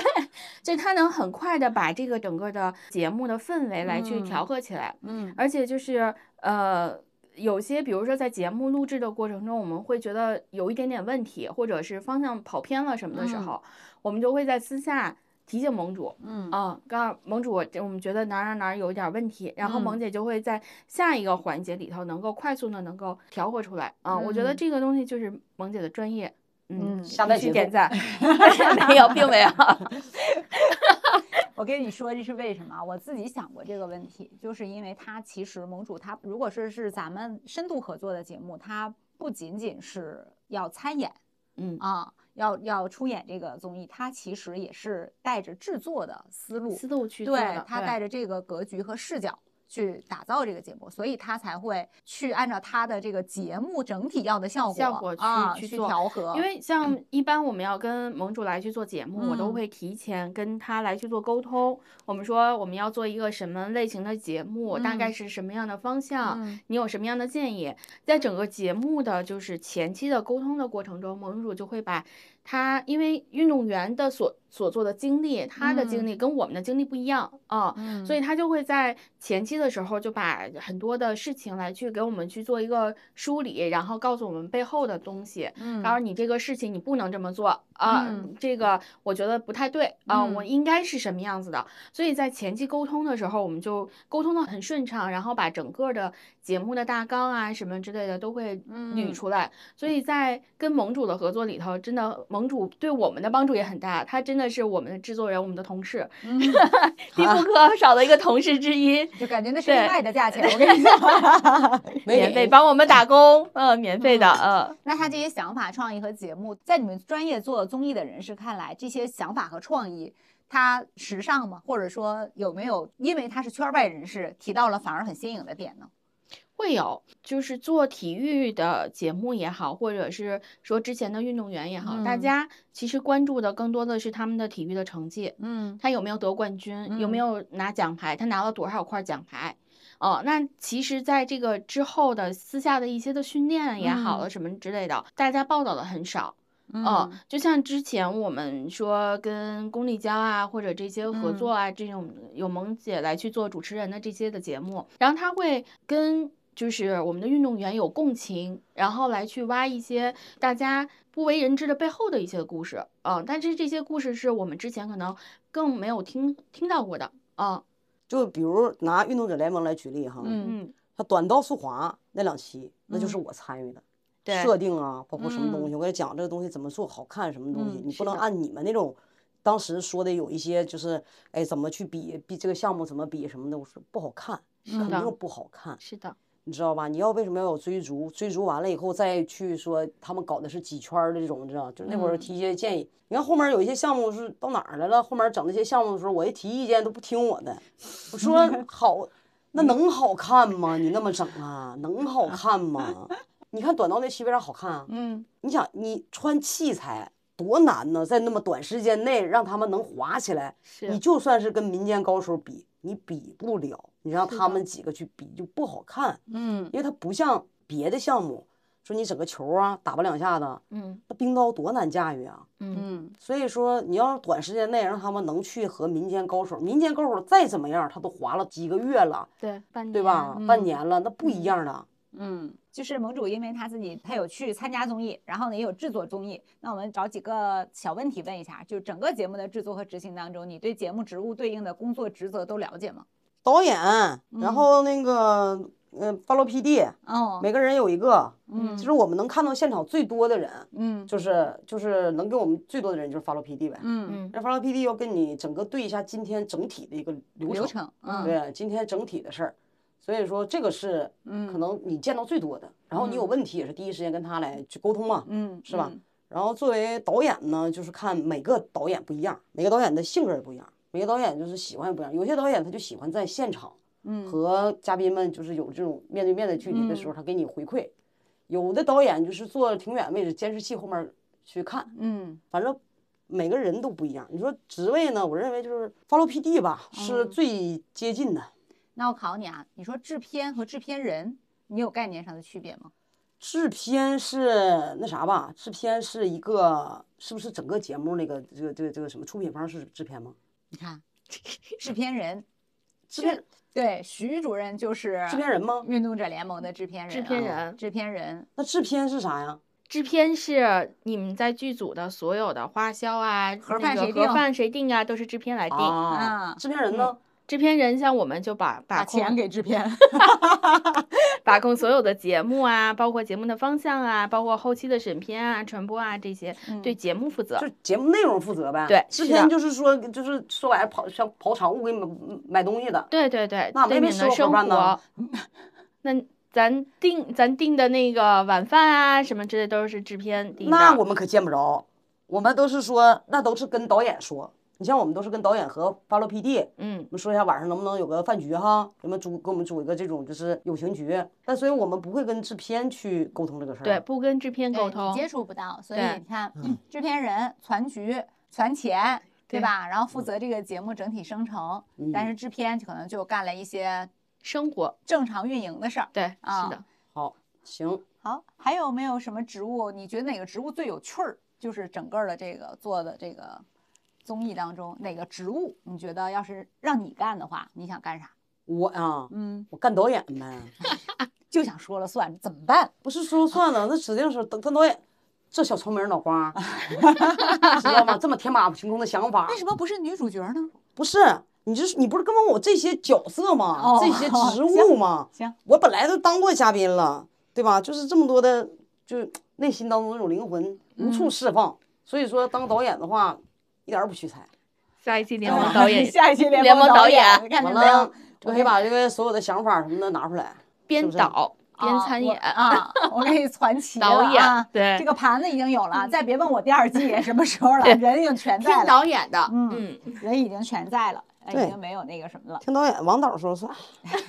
就他能很快的把这个整个的节目的氛围来去调和起来，嗯。而且就是呃，有些比如说在节目录制的过程中，我们会觉得有一点点问题，或者是方向跑偏了什么的时嗯。候，我们就会在私下提醒盟主，嗯。啊，告诉盟主我我们觉得哪哪哪有一点问题，然后嗯。萌姐就会在下一个环节里头能够快速的能够调和出来啊，我觉得嗯。这个东西就是萌姐的专业。嗯，嗯必下带节奏须点赞，没有，并没有。我跟你说这是为什么？我自己想过这个问题，就是因为它其实盟主他如果是是咱们深度合作的节目，他不仅仅是要参演嗯啊，要要出演这个综艺，他其实也是带着制作的思路，思路去对的，他带着这个格局和视角去打造这个节目，所以他才会去按照他的这个节目整体要的效果效果去啊去调和，因为像一般我们要跟盟主来去做节目，我都嗯。会提前跟他来去做沟通。我们说我们要做一个什么类型的节目，大概嗯是什么样的方向，嗯。你有什么样的建议？在整个节目的就是前期的沟通的过程中，盟主就会把他因为运动员的所所做的经历，他的经历跟我们的经历不一样啊，嗯。所以他就会在前期的时候就把很多的事情来去给我们去做一个梳理，然后告诉我们背后的东西。嗯然后你这个事情你不能这么做啊，嗯这个我觉得不太对啊，我嗯应该是什么样子的。所以在前期沟通的时候，我们就沟通的很顺畅，然后把整个的节目的大纲啊什么之类的都会捋嗯出来。所以在跟盟主的合作里头，真的盟主对我们的帮助也很大，他真的是我们的制作人，我们的同事，嗯 必不可少的一个同事之一。就感觉那是对另外的价钱，我跟你 说。免费帮我们打工，嗯，免费的，嗯。那他这些想法、创意和节目，在你们专业做综艺的人士看来，这些想法和创意，它时尚吗？或者说有没有因为他是圈外人士，提到了反而很新颖的点呢？会有，就是做体育的节目也好，或者是说之前的运动员也好，大嗯家其实关注的更多的是他们的体育的成绩，嗯他有没有得冠军，有没嗯有拿奖牌，他拿了多少块奖牌。哦，那其实，在这个之后的私下的一些的训练也好了，什么之类的，大家报道的很少。哦，就像之前我们说跟龚丽娇啊，或者这些合嗯。作啊，这种有萌姐来去做主持人的这些的节目，然后他会跟就是我们的运动员有共情，然后来去挖一些大家不为人知的背后的一些故事。啊、但是这些故事是我们之前可能更没有听听到过的啊，就比如拿运动者联盟来举例哈，嗯。嗯，他短道速滑那两期，那就是嗯。我参与的。对设定啊，包括什么东嗯西，我给他讲这个东西怎么做好看，什么东西，嗯你不能按你们那种当时说的有一些就是，哎，怎么去比比这个项目怎么比什么的，我说不好看，肯定不好看，是的，你知道吧？你要为什么要有追逐？追逐完了以后再去说他们搞的是几圈儿的这种，你知道？就那会儿嗯提一些建议。你看后面有一些项目是到哪儿来了？后面整那些项目的时候，我一提意见都不听我的。我说 好，那能好看吗？你那么整啊，能好看吗？你看短道那期为啥好看啊？嗯你想，你穿器材多难呢？在那么短时间内让他们能滑起来，是你就算是跟民间高手比，你比不了。你让他们几个去比就不好看，嗯因为它不像别的项目，说你整个球啊打不两下子，嗯那冰刀多难驾驭啊。嗯嗯所以说，你要是短时间内让他们能去和民间高手，民间高手再怎么样，他都滑了几个月了，对，半对吧？半年了，那不一样的。嗯，就是盟主，因为他自己他有去参加综艺，然后呢也有制作综艺。那我们找几个小问题问一下，就整个节目的制作和执行当中，你对节目职务对应的工作职责都了解吗？导演，嗯然后那个，嗯、发罗 PD，哦，每个人有一个。嗯其实我们能看到现场最多的人，嗯就是就是能给我们最多的人就是发罗 PD 呗。嗯嗯那发罗 PD 要跟你整个对一下今天整体的一个流程，流程，嗯对今天整体的事儿。所以说这个是嗯可能你见到最多的，然后你有问题也是第一时间跟他来去沟通嘛，嗯是吧？然后作为导演呢，就是看每个导演不一样，每个导演的性格也不一样，每个导演就是喜欢也不一样。有些导演他就喜欢在现场嗯和嘉宾们就是有这种面对面的距离的时候，他给你回馈。有的导演就是坐挺远位置，监视器后面去看，嗯反正每个人都不一样。你说职位呢，我认为就是 follow PD 吧，是嗯最接近的。那我考你啊，你说制片和制片人，你有概念上的区别吗？制片是那啥吧？制片是一个，是不是整个节目那个这个这个这个什么出品方是制片吗？你看，制片人，制片对，徐主任就是制片人吗？运动者联盟的制片人啊，制片人制片人，那制片是啥呀？制片是你们在剧组的所有的花销啊，盒那个饭谁定盒饭谁定啊，都是制片来定。啊啊，制片人呢？制片人像我们就把把把钱给制片 把控所有的节目啊，包括节目的方向啊，包括后期的审片啊、传播啊这些，对节目负责。就节目内容负责呗。对是的制片就是说就是说白了跑像跑场务给你们买东西的。对对对，那没没对你们的生吃过盒饭呢活。那咱订咱订的那个晚饭啊什么之类都是制片订的。那我们可见不着。我们都是说，那都是跟导演说。你像我们都是跟导演和发落 PD，嗯我们说一下晚上能不能有个饭局哈，有没有组给我们组一个这种就是友情局？但所以我们不会跟制片去沟通这个事儿。对，不跟制片沟通，接触不到，所以你看，制片人攒局、攒钱，对对吧？然后负责这个节目整体生成，但是制片可能就干了一些生活，正常运营的事儿。对，啊是的。好，行，好，还有没有什么职务？你觉得哪个职务最有趣儿？就是整个的这个做的这个综艺当中，哪个职务你觉得要是让你干的话，你想干啥？我呀，嗯，我干导演呗，就想说了算，怎么办？不是说了算了，那指定是当当导演，这小聪明脑瓜，知道吗？这么天马行空的想法为，什么不是女主角呢？不是你就是你不是跟问我这些角色吗？哦这些职务吗？行，我本来都当过嘉宾了，对吧？就是这么多的，就内心当中那种灵魂无处释放。所以说，当导演的话，一点儿都不屈才。下一期联哦盟导演 下一期联联盟导导演完看见没有了？就可以把这个所有的想法什么的拿出来。编导、编啊我参演、啊，我给你传 齐了导演啊，对这个盘子已经有了，再别问我第二季什么时候了，人已经全在听了，导演的，嗯嗯，人已经全在了，哎已经没有那个什么了。听导演，王导说了算。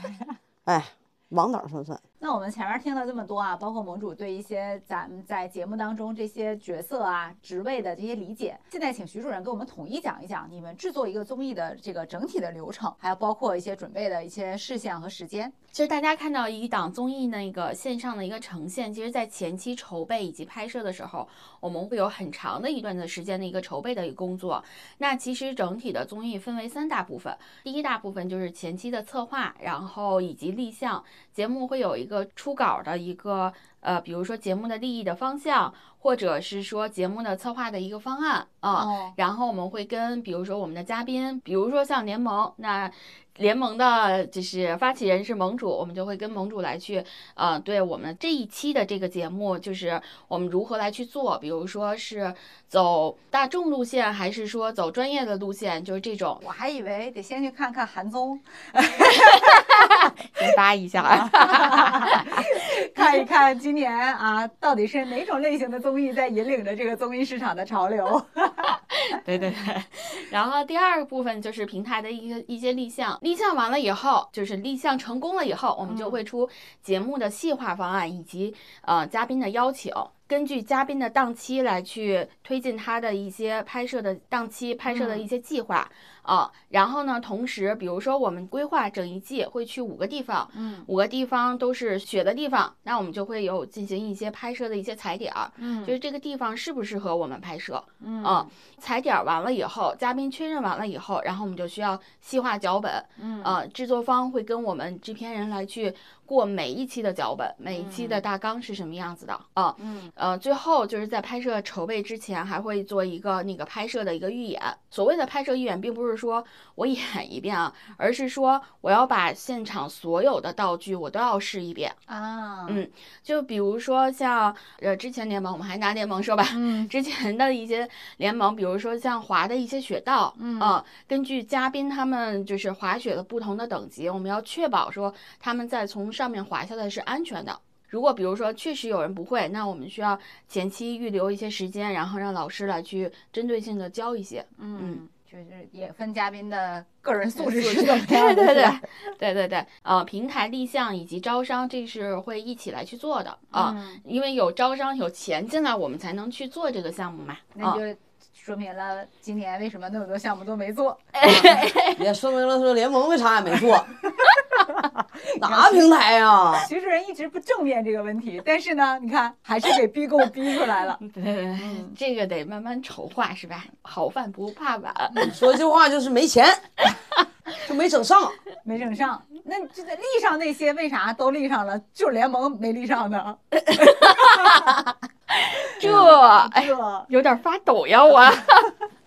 哎，王导说了算。那我们前面听了这么多啊，包括盟主对一些咱们在节目当中这些角色啊、职位的这些理解，现在请徐主任给我们统一讲一讲你们制作一个综艺的这个整体的流程，还有包括一些准备的一些事项和时间。其实大家看到一档综艺那个线上的一个呈现，其实在前期筹备以及拍摄的时候，我们会有很长的一段的时间的一个筹备的一个工作。那其实整体的综艺分为三大部分，第一大部分就是前期的策划，然后以及立项，节目会有一个初稿的一个呃，比如说节目的利益的方向，或者是说节目的策划的一个方案啊。哦，然后我们会跟，比如说我们的嘉宾，比如说像联盟，那联盟的就是发起人是盟主，我们就会跟盟主来去，呃，对我们这一期的这个节目，就是我们如何来去做，比如说是走大众路线，还是说走专业的路线，就是这种，我还以为得先去看看韩综，先发一下啊。看一看今年啊，到底是哪种类型的综艺在引领着这个综艺市场的潮流。对对对，然后第二个部分就是平台的一些一些立项，立项完了以后，就是立项成功了以后，我们就会出节目的细化方案以及呃嘉宾的邀请。根据嘉宾的档期来去推进他的一些拍摄的档期、拍摄的一些计划啊、然后呢，同时比如说我们规划整一季会去五个地方，嗯五个地方都是雪的地方，那我们就会有进行一些拍摄的一些踩点儿，嗯就是这个地方适不适合我们拍摄，嗯嗯，踩点儿完了以后，嘉宾确认完了以后，然后我们就需要细化脚本。嗯呃，制作方会跟我们制片人来去过每一期的脚本，每一期的大纲是什么样子的啊。嗯呃，最后就是在拍摄筹备之前，还会做一个那个拍摄的一个预演。所谓的拍摄预演，并不是说我演一遍啊，而是说我要把现场所有的道具我都要试一遍。啊，嗯就比如说像呃之前联盟，我们还拿联盟说吧，嗯之前的一些联盟，比如说像滑的一些雪道，嗯呃根据嘉宾他们就是滑雪的不同的等级，我们要确保说他们在从上面滑下来是安全的。如果比如说确实有人不会，那我们需要前期预留一些时间，然后让老师来去针对性的教一些。嗯，就是也分嘉宾的个人素质是怎么样的，对对对对对对，呃，平台立项以及招商，这是会一起来去做的啊、嗯。因为有招商有钱进来，我们才能去做这个项目嘛。啊。那就说明了今年为什么那么多项目都没做。也说明了说联盟为啥也没做，哪平台呀？徐主任一直不正面这个问题，但是呢，你看还是给逼给我逼出来了。对对对，这个得慢慢筹划是吧？好饭不怕晚。说句话就是没钱，就没整上。没整上，那这立上那些为啥都立上了，就联盟没立上呢？这哎，这有点发抖呀我。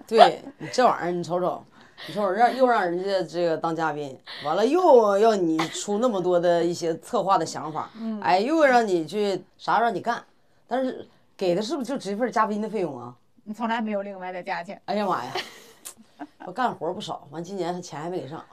对你这玩意儿，你瞅瞅，你说我，让又让人家这个当嘉宾，完了又要你出那么多的一些策划的想法，哎，又让你去啥让你干，但是给的是不是就只一份嘉宾的费用啊？你从来没有另外的价钱。哎呀妈呀，我干活不少，完今年钱还没给上，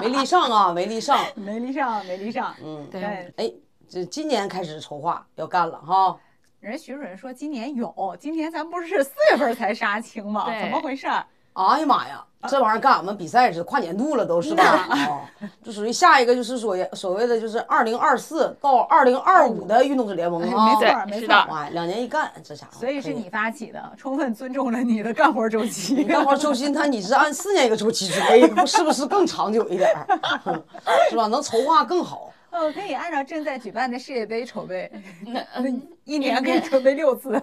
没立上啊，没立上。没立上，没立上。嗯，对对，哎，这今年开始筹划要干了哈。人徐主任说今年有，今年咱不是四月份才杀青吗？怎么回事儿？哎呀妈呀，这玩意儿跟俺们比赛似的，跨年度了都是吧？啊，就属于下一个就是所所谓的就是二零二四到二零二五的运动者联盟啊。没错没错儿。哇，两年一干，这家伙。所以是你发起的，充分尊重了你的干活周期。干活周期，那你是按四年一个周期准备，是不是更长久一点儿？是吧？能筹划更好。哦，可以按照正在举办的世界杯筹备，那嗯，一年可以筹备六次。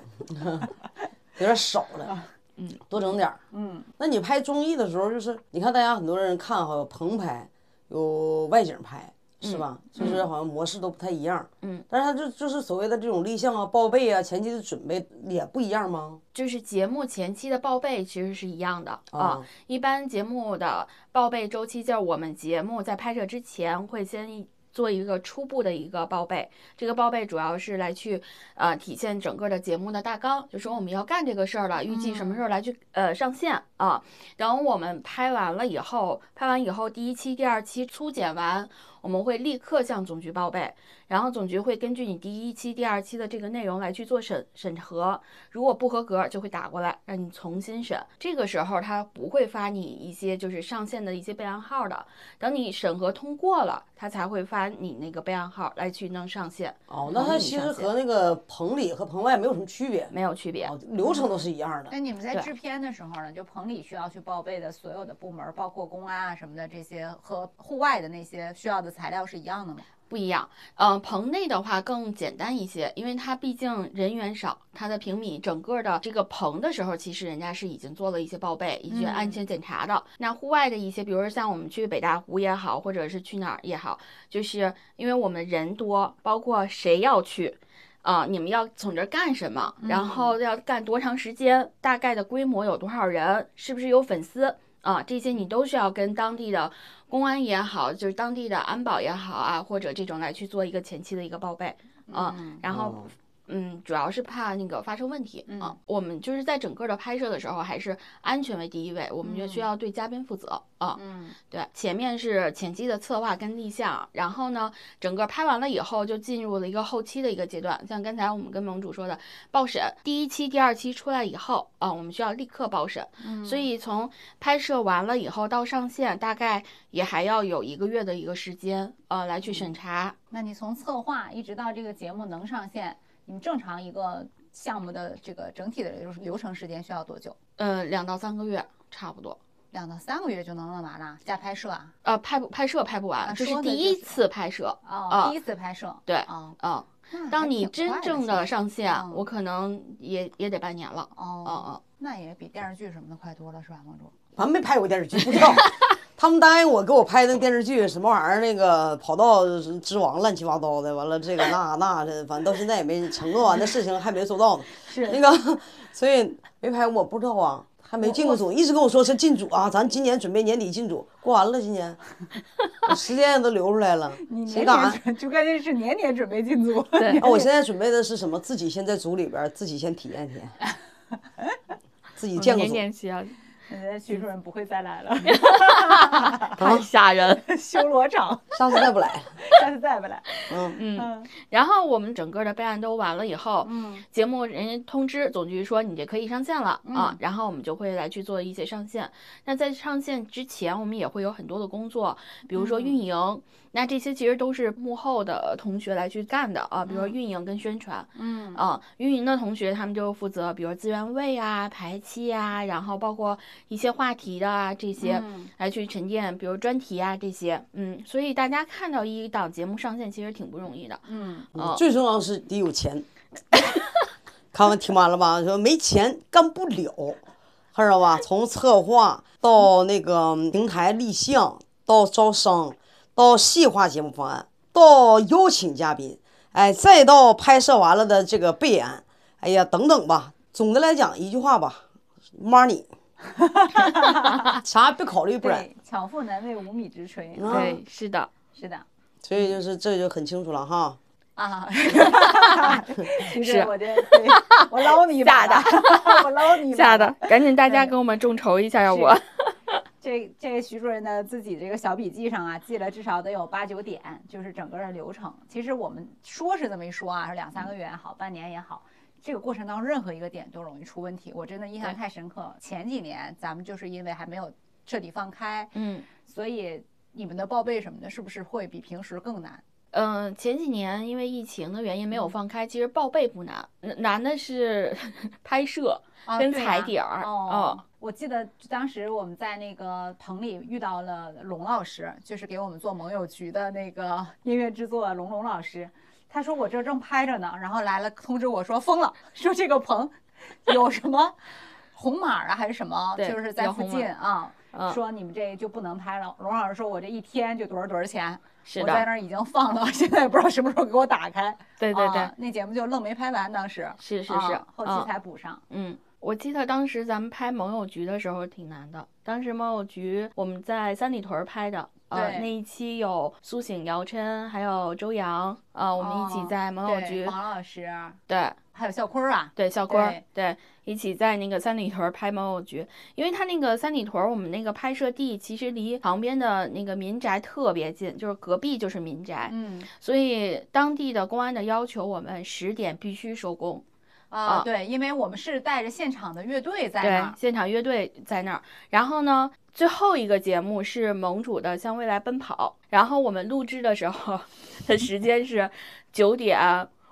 有点少了，嗯，多整点儿。嗯，那你拍综艺的时候，就是你看大家很多人看哈，有棚拍，有外景拍，是吧？就是好像模式都不太一样。嗯，但是他就就是所谓的这种立项啊、报备啊、前期的准备也不一样吗？就是节目前期的报备其实是一样的啊啊。一般节目的报备周期就是我们节目在拍摄之前会先做一个初步的一个报备，这个报备主要是来去呃体现整个的节目的大纲，就说我们要干这个事儿了，预计什么时候来去呃上线啊。等我们拍完了以后，拍完以后第一期、第二期初剪完，我们会立刻向总局报备，然后总局会根据你第一期、第二期的这个内容来去做审审核，如果不合格就会打过来让你重新审。这个时候他不会发你一些就是上线的一些备案号的，等你审核通过了，他才会发你那个备案号来去弄上线。哦，那同它其实和那个棚里和棚外没有什么区别，没有区别。哦，流程都是一样的那。你们在制片的时候呢，就棚里需要去报备的所有的部门，包括公安啊什么的这些，和户外的那些需要的材料是一样的吗？不一样，嗯、棚内的话更简单一些，因为它毕竟人员少，它的平米整个的这个棚的时候，其实人家是已经做了一些报备、一些安全检查的。那户外的一些，比如说像我们去北大湖也好，或者是去哪儿也好，就是因为我们人多，包括谁要去。啊、你们要从这儿干什么？然后要干多长时间？大概的规模有多少人？是不是有粉丝？啊，这些你都需要跟当地的公安也好，就是当地的安保也好啊，或者这种来去做一个前期的一个报备啊。然后哦，嗯，主要是怕那个发生问题啊。我们就是在整个的拍摄的时候，还是安全为第一位，我们就需要对嘉宾负责啊。嗯，对，前面是前期的策划跟立项，然后呢，整个拍完了以后就进入了一个后期的一个阶段。像刚才我们跟盟主说的，报审第一期、第二期出来以后啊，我们需要立刻报审。嗯所以从拍摄完了以后到上线，大概也还要有一个月的一个时间，呃，来去审查。那你从策划一直到这个节目能上线，你们正常一个项目的这个整体的流流程时间需要多久？呃，两到三个月差不多。两到三个月就能弄完了，加拍摄啊？呃，拍不拍摄拍不完，啊这是第一次拍摄。哦，啊第一次拍摄。对哦，嗯，那还当你真正的上线，嗯我可能也也得半年了。哦哦哦，那也比电视剧什么的快多了，是吧，盟主？咱没拍过电视剧，不知道。他们答应我给我拍那个电视剧，什么玩意儿？那个跑道之王乱七八糟的，完了这个那 那的，反正到现在也没承诺完的事情还没做到呢。是那个，所以没拍过，不知道啊，还没进过组，一直跟我说是进组啊，咱今年准备年底进组，过完了今年，时间也都留出来了，你年谁敢年？就关键是年年准备进组。对啊，我现在准备的是什么？自己先在组里边，自己先体验体验，自己见过年组。年期啊，我觉徐主任不会再来了，太吓人。修罗场，下次再不来。下次再不来。嗯，嗯然后我们整个的备案都完了以后，嗯节目人家通知总局说你这可以上线了啊嗯，然后我们就会来去做一些上线。那在上线之前，我们也会有很多的工作，比如说运营，那这些其实都是幕后的同学来去干的啊，比如说运营跟宣传。嗯啊，运营的同学他们就负责，比如资源位啊、排期啊，然后包括一些话题的啊这些，嗯来去沉淀，比如专题啊这些，嗯，所以大家看到一档节目上线其实挺不容易的，嗯，啊最重要是得有钱。看完听完了吧？说没钱干不了，看着吧？从策划到那个平台立项，到招商，到细化节目方案，到邀请嘉宾，哎，再到拍摄完了的这个备案，哎呀，等等吧。总的来讲，一句话吧，money，啥也别考虑，不然。对，巧妇难为无米之炊。啊对，是的，是的。所以就是这就很清楚了哈。啊，其实我这对我捞你一把的，我捞你一把 吓的，赶紧大家给我们众筹一下呀！我这这个徐主任的自己这个小笔记上啊，记了至少得有八九点，就是整个的流程。其实我们说是这么一说啊，说两三个月也好，半年也好，这个过程当中任何一个点都容易出问题。我真的印象太深刻。前几年咱们就是因为还没有彻底放开，嗯。所以你们的报备什么的，是不是会比平时更难？嗯，前几年因为疫情的原因没有放开，其实报备不难，难难的是 拍摄跟踩点儿。哦嗯，我记得当时我们在那个棚里遇到了龙老师，就是给我们做盟友局的那个 音乐制作龙龙老师。他说我这正拍着呢，然后来了通知我说封了，说这个棚 有什么红码啊还是什么，就是在附近啊。嗯说你们这就不能拍了。龙老师说，我这一天就多少多少钱，是我在那，儿已经放了，现在也不知道什么时候给我打开。对对对啊，那节目就愣没拍完，当时是是啊是，后期嗯才补上。嗯，我记得当时咱们拍盟友局的时候挺难的。当时盟友局我们在三里屯儿拍的，呃，对那一期有苏醒、姚琛，还有周洋，呃，我们一起哦在盟友对局，黄老师，对还有笑坤儿啊，对，校坤儿对对，一起在那个三里屯拍盟友局，因为他那个三里屯，我们那个拍摄地其实离旁边的那个民宅特别近，就是隔壁就是民宅，嗯所以当地的公安的要求我们十点必须收工。啊，啊对，因为我们是带着现场的乐队在那对儿，，现场乐队在那儿。然后呢，最后一个节目是盟主的《向未来奔跑》，然后我们录制的时候 的时间是九点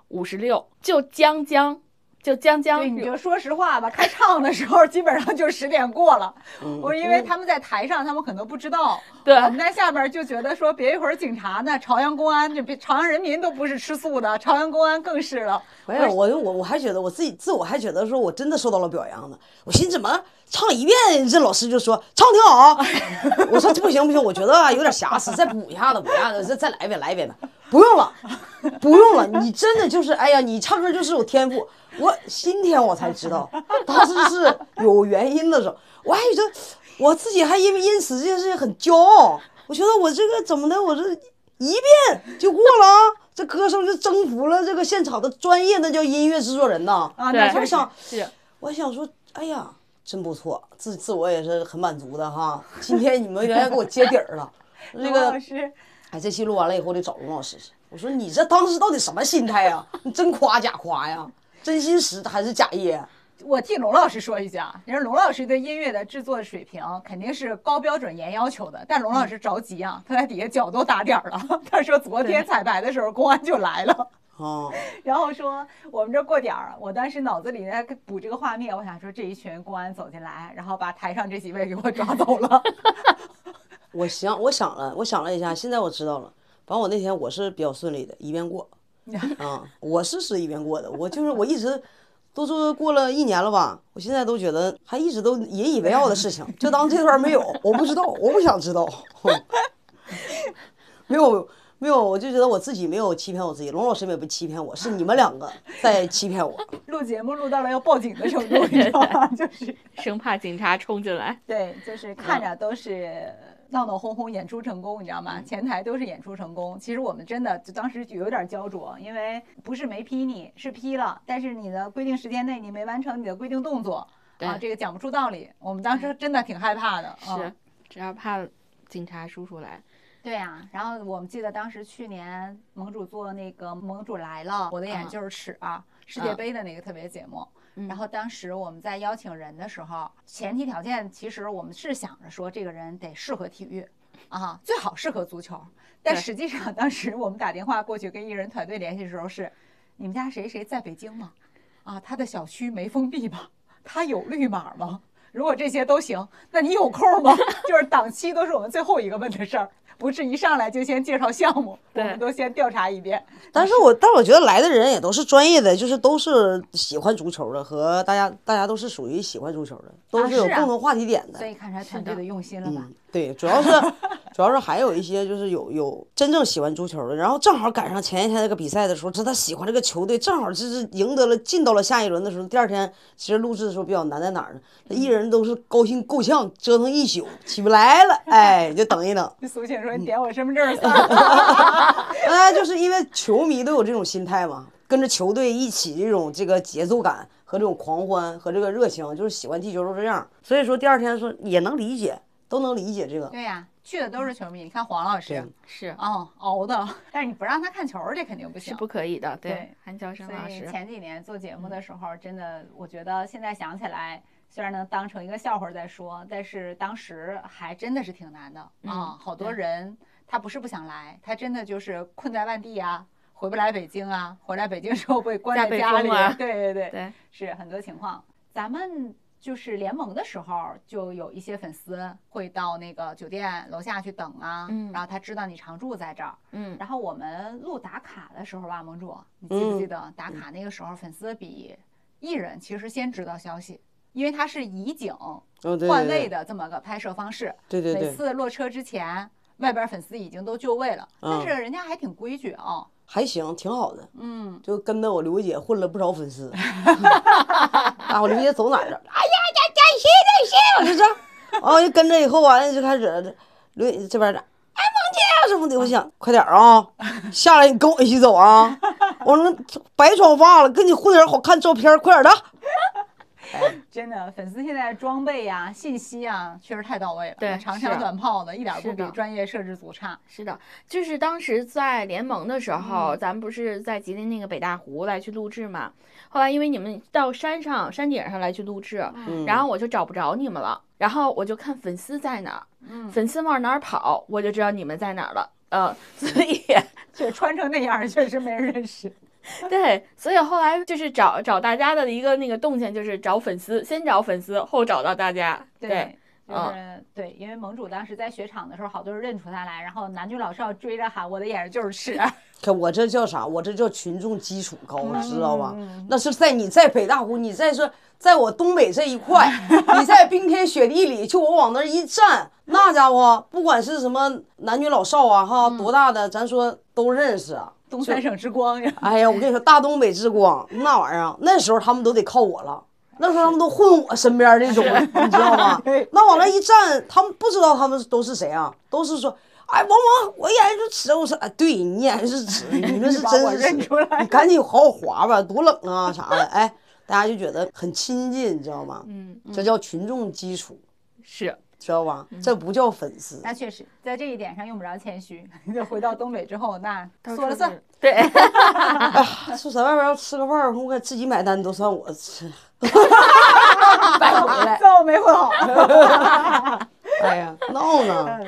五十六，就将将就将将对，你就说实话吧，开唱的时候基本上就十点过了。嗯我因为他们在台上，他们可能不知道，对我们在下边就觉得说，别一会儿警察呢，朝阳公安这别朝阳人民都不是吃素的，朝阳公安更是了。没有，我我我还觉得我自己自我还觉得说我真的受到了表扬呢。我寻思怎么唱一遍，这老师就说唱挺好。我说这不行不行，我觉得啊有点瑕疵，再补一下子，补一下子，再再来一遍来一遍吧。不用了，不用了，你真的就是哎呀，你唱歌就是有天赋。我今天我才知道，当时是有原因的时候，我还觉得我自己还因为因此这件事情很骄傲。我觉得我这个怎么的，我这一遍就过了啊！这歌声就征服了这个现场的专业，那叫音乐制作人呐。啊，对那我想，是我想说，哎呀，真不错，自自我也是很满足的哈。今天你们原来给我揭底儿了，这龙个老师，哎，这期录完了以后，得找龙老师去。我说你这当时到底什么心态呀？你真夸假夸呀？真心实还是假意？我替龙老师说一句啊，人家龙老师对音乐的制作水平肯定是高标准严要求的，但龙老师着急啊，他在底下脚都打点儿了。他说昨天彩排的时候公安就来了。哦，然后说我们这过点儿，我当时脑子里在补这个画面，我想说这一群公安走进来，然后把台上这几位给我抓走了。我行，我想了，我想了一下，现在我知道了。反正我那天我是比较顺利的，一遍过。啊，我是十一遍过的，我就是我一直都是过了一年了吧，我现在都觉得还一直都引以为傲的事情，就当这段没有，我不知道，我不想知道，没有没有，我就觉得我自己没有欺骗我自己，龙老师也不欺骗我，是你们两个在欺骗我。录节目录到了要报警的程度，你知道吗？就是生怕警察冲进来。对，就是看着都是闹闹哄哄演出成功，你知道吗？前台都是演出成功。其实我们真的就当时就有点焦灼，因为不是没批你，是批了，但是你的规定时间内你没完成你的规定动作，啊，这个讲不出道理。我们当时真的挺害怕的。啊是，只要怕警察叔叔来。对呀、然后我们记得当时去年盟主做那个《盟主来了》，我的眼嗯就是尺啊，世界杯的那个特别节目。然后当时我们在邀请人的时候，前提条件其实我们是想着说这个人得适合体育，啊，最好适合足球。但实际上当时我们打电话过去跟艺人团队联系的时候是，你们家谁谁在北京吗？啊，他的小区没封闭吗？他有绿码吗？如果这些都行，那你有空吗？就是档期都是我们最后一个问的事儿，不是一上来就先介绍项目，我们都先调查一遍。但是我但是我觉得来的人也都是专业的，就是都是喜欢足球的，和大家大家都是属于喜欢足球的，都是有共同话题点的。所以看出来团队的用心了吧？嗯，对，主要是主要是还有一些就是有有真正喜欢足球的，然后正好赶上前一天那个比赛的时候，知道他喜欢这个球队，正好就是赢得了进到了下一轮的时候，第二天其实录制的时候比较难在哪儿呢？那艺人都是高兴够呛，折腾一宿起不来了，哎，就等一等。就苏醒说：“嗯你点我身份证。哎，就是因为球迷都有这种心态嘛，跟着球队一起这种这个节奏感和这种狂欢和这个热情，就是喜欢踢球都这样。所以说第二天说也能理解，都能理解这个。对呀，去的都是球迷。你看黄老师对，是哦，熬的，但是你不让他看球儿，这肯定不行。是不可以的。对对，韩乔生老师，前几年做节目的时候，真的，我觉得现在想起来，虽然能当成一个笑话儿在说，但是当时还真的是挺难的嗯啊。好多人他不是不想来，他真的就是困在外地啊，回不来北京啊，回来北京之后被关在家里，啊对对对，对，是很多情况。咱们就是联盟的时候，就有一些粉丝会到那个酒店楼下去等啊，嗯然后他知道你常住在这儿，嗯，然后我们录打卡的时候吧，盟主，你记不记得打卡那个时候，粉丝比艺人其实先知道消息，因为他是以景换位的这么个拍摄方式。每对对每，次落车之前，外边粉丝已经都就位了，但嗯是人家还挺规矩啊。还行，挺好的。嗯，就跟着我刘姐混了不少粉丝。啊，我刘姐走哪儿了？哎呀，这这谁这谁？我就这，完我就跟着以后完了就开始刘姐这边的，哎，萌姐什么的，我想快点儿啊，下来你跟我一起走啊。我说白妆发了，跟你混点好看照片，快点儿的。真的，粉丝现在装备呀、信息啊，确实太到位了。对长枪短炮的，一点儿不比专业摄制组差。是的，就是当时在联盟的时候，嗯咱们不是在吉林那个北大湖来去录制嘛？后来因为你们到山上山顶上来去录制，嗯然后我就找不着你们了，然后我就看粉丝在哪儿，嗯，粉丝往哪儿跑，我就知道你们在哪儿了。呃，所以 就穿成那样，确实没人认识。对，所以后来就是找找大家的一个那个动静，就是找粉丝，先找粉丝，后找到大家。对，就是、嗯对，因为盟主当时在雪场的时候，好多人认出他来，然后男女老少追着喊：“我的眼睛就是吃。可我这叫啥？我这叫群众基础高，知道吧？嗯那是在你在北大湖，你在说在我东北这一块，你在冰天雪地里，就我往那一站，那家伙不管是什么男女老少啊，哈，多大的，咱说都认识啊。东三省之光呀！哎呀，我跟你说，大东北之光那玩意儿啊，那时候他们都得靠我了。那时候他们都混我身边那种，你知道吗？那往那一站，他们不知道他们都是谁啊，都是说，哎，王王，我眼睛是纸。我说，哎，对你眼睛是纸，你们是 真是你赶紧好好滑吧，多冷啊啥的。哎，大家就觉得很亲近，你知道吗？嗯，这叫群众基础，是，知道吧？这不叫粉丝。那确实，在这一点上用不着谦虚。就回到东北之后，那 说了算是。对，说在外边要吃个饭，我给自己买单都算我吃。白回来，算我没混好。哎呀，闹呢，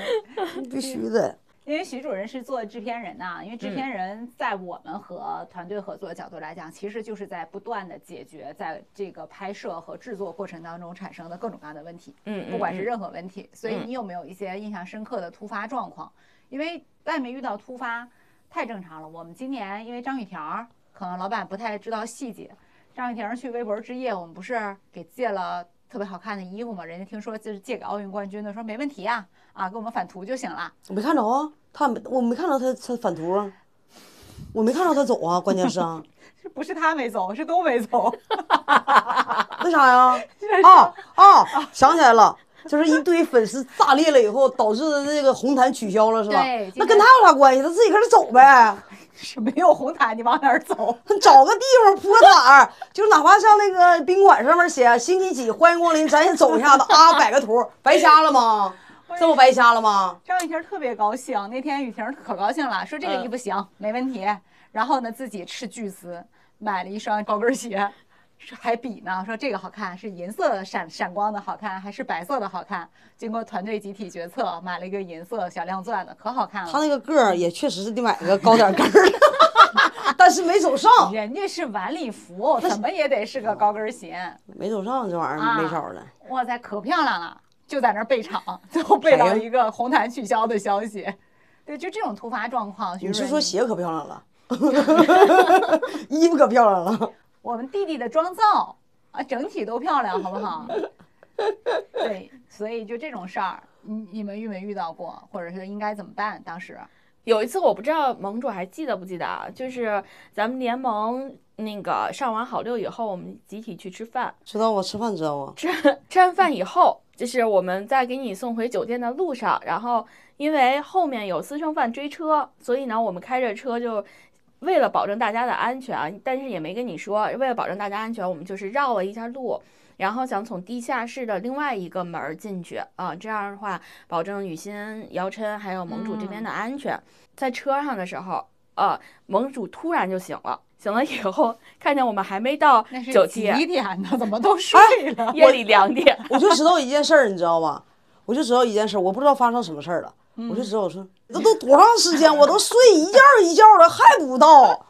必须的。因为徐主任是做制片人呐、因为制嗯片人在我们和团队合作的角度来讲，其实就是在不断的解决在这个拍摄和制作过程当中产生的各种各样的问题，嗯，不管是嗯任何问题。所以嗯你有没有一些印象深刻的突发状况？因为外面遇到突发太正常了。我们今年因为张雨婷儿，可能老板不太知道细节，张雨婷儿去微博之夜，我们不是给借了。特别好看的衣服嘛，人家听说就是借给奥运冠军的，说没问题呀、啊，给我们返图就行了。我没看着啊，他没，我没看着他他返图啊，我没看着他走啊，关键是啊，是不是他没走，是都没走。为啥呀？啊啊，想起来了。就是一堆粉丝炸裂了以后，导致的这个红毯取消了，是吧对？那跟他有啥关系？他自己搁这走呗，是没有红毯，你往哪儿走？找个地方铺个毯儿，就哪怕像那个宾馆上面写星期几欢迎光临，咱也走一下子啊，摆个图，白瞎了吗？这不白瞎了吗？张雨婷特别高兴，那天雨婷可高兴了，说这个衣服行，没问题。然后呢，自己斥巨资买了一双高跟鞋，还比呢，说这个好看，是银色的闪闪光的好看，还是白色的好看？经过团队集体决策，买了一个银色小亮钻的，可好看了。他那个个儿也确实是得买个高点跟儿的，但是没走上，人家是晚礼服，怎么也得是个高跟鞋。没走上这玩意儿没招了。哇塞，可漂亮了！就在那儿备场，最后备到一个红毯取消的消息。对，就这种突发状况，你是说鞋可漂亮了，衣服可漂亮了。我们弟弟的妆造啊，整体都漂亮，好不好？对，所以就这种事儿，你你们遇没遇到过，或者是应该怎么办？当时有一次我不知道盟主还记得不记得啊，就是咱们联盟那个上完好六以后，我们集体去吃饭，知道我吃饭知道吗，吃 吃完饭以后，就是我们在给你送回酒店的路上，然后因为后面有私生饭追车，所以呢，我们开着车就为了保证大家的安全啊，但是也没跟你说，为了保证大家安全，我们就是绕了一下路。然后想从地下室的另外一个门儿进去啊，这样的话保证雨欣、姚琛还有盟主这边的安全。在车上的时候，啊，盟主突然就醒了，醒了以后看见我们还没到那是几，点呢？怎么都睡了？夜里两点。我就知道一件事儿，你知道吗？我就知道一件事儿，我不知道发生什么事儿了。我就知道，我说这都多长时间，我都睡一觉一觉的还不到，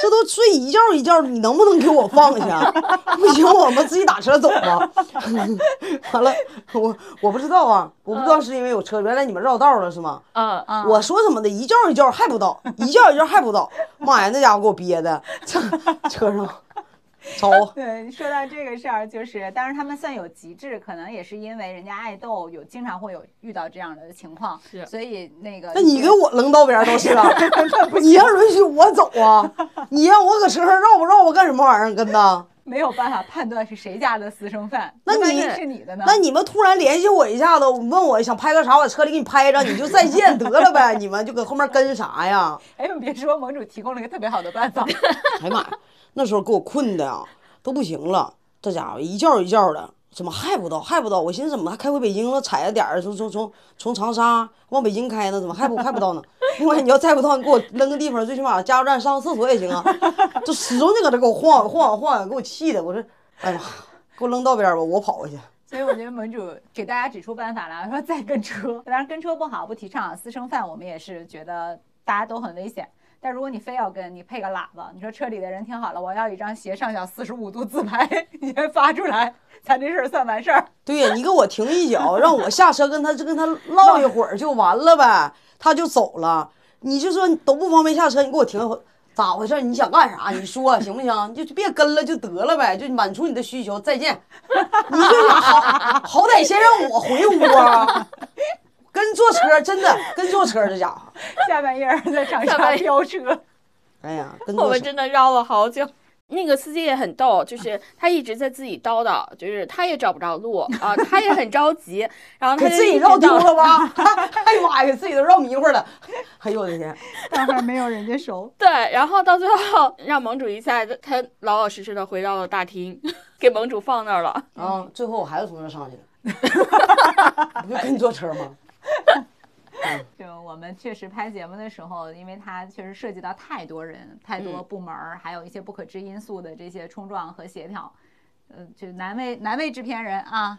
这都睡一觉一觉，你能不能给我放下？不行，我们自己打车走吧。完了，我我不知道啊，我不知道是因为有车，原来你们绕道了是吗？嗯嗯，我说怎么的，一觉一觉还不到，一觉一觉还不到，妈呀，那家伙给我憋的，车车上 糟。对，说到这个事儿，就是当然他们算有极致，可能也是因为人家爱豆有经常会有遇到这样的情况，是所以那个那你给我扔道边儿都是啊，你要允许我走啊？你让我搁车上绕吧绕吧干什么玩意儿？跟呐？没有办法判断是谁家的私生饭，那你是你的呢？那你们突然联系我一下子，问我想拍个啥，我车里给你拍一张，你就再见得了呗。你们就搁后面跟啥呀？哎，你别说，盟主提供了一个特别好的办法，哎呀妈呀，那时候给我困的呀，都不行了。这家伙一觉一觉的，怎么还不到？还不到？我寻思怎么还开回北京了？踩着点儿从从从从长沙往北京开呢？怎么还不还不到呢？另外你要再不到，你给我扔个地方，最起码加油站上个厕所也行啊。就始终就搁这给我晃晃晃，给我气的。我说，哎呀妈，给我扔道边儿吧，我跑过去。所以我觉得盟主给大家指出办法了，说再跟车，当然跟车不好，不提倡。私生饭我们也是觉得大家都很危险。但如果你非要跟，你配个喇叭，你说车里的人听好了，我要一张斜上角四十五度自拍，你先发出来，咱这事儿算完事儿。对呀，你给我停一脚，让我下车跟他就跟他唠一会儿就完了呗，他就走了。你就说都不方便下车，你给我停会，咋回事？你想干啥？你说行不行？你就别跟了就得了呗，就满足你的需求，再见。你这好，好歹先让我回屋啊。跟坐车真的跟坐车，这家伙，下半夜儿在长沙 飙车，哎呀，跟我们。真的绕了好久。那个司机也很逗，就是他一直在自己叨叨，就是他也找不着路 啊，他也很着急，然后他自己绕丢了吧？哎呀妈呀，给自己都绕迷糊了。哎呦我的天！大块没有人家熟。对，然后到最后让盟主一下，他老老实实的回到了大厅，给盟主放那儿了。啊，最后我还是从这上去的，不就跟你坐车吗？就我们确实拍节目的时候，因为它确实涉及到太多人、太多嗯部门儿，还有一些不可知因素的这些冲撞和协调，呃，就难为难为制片人啊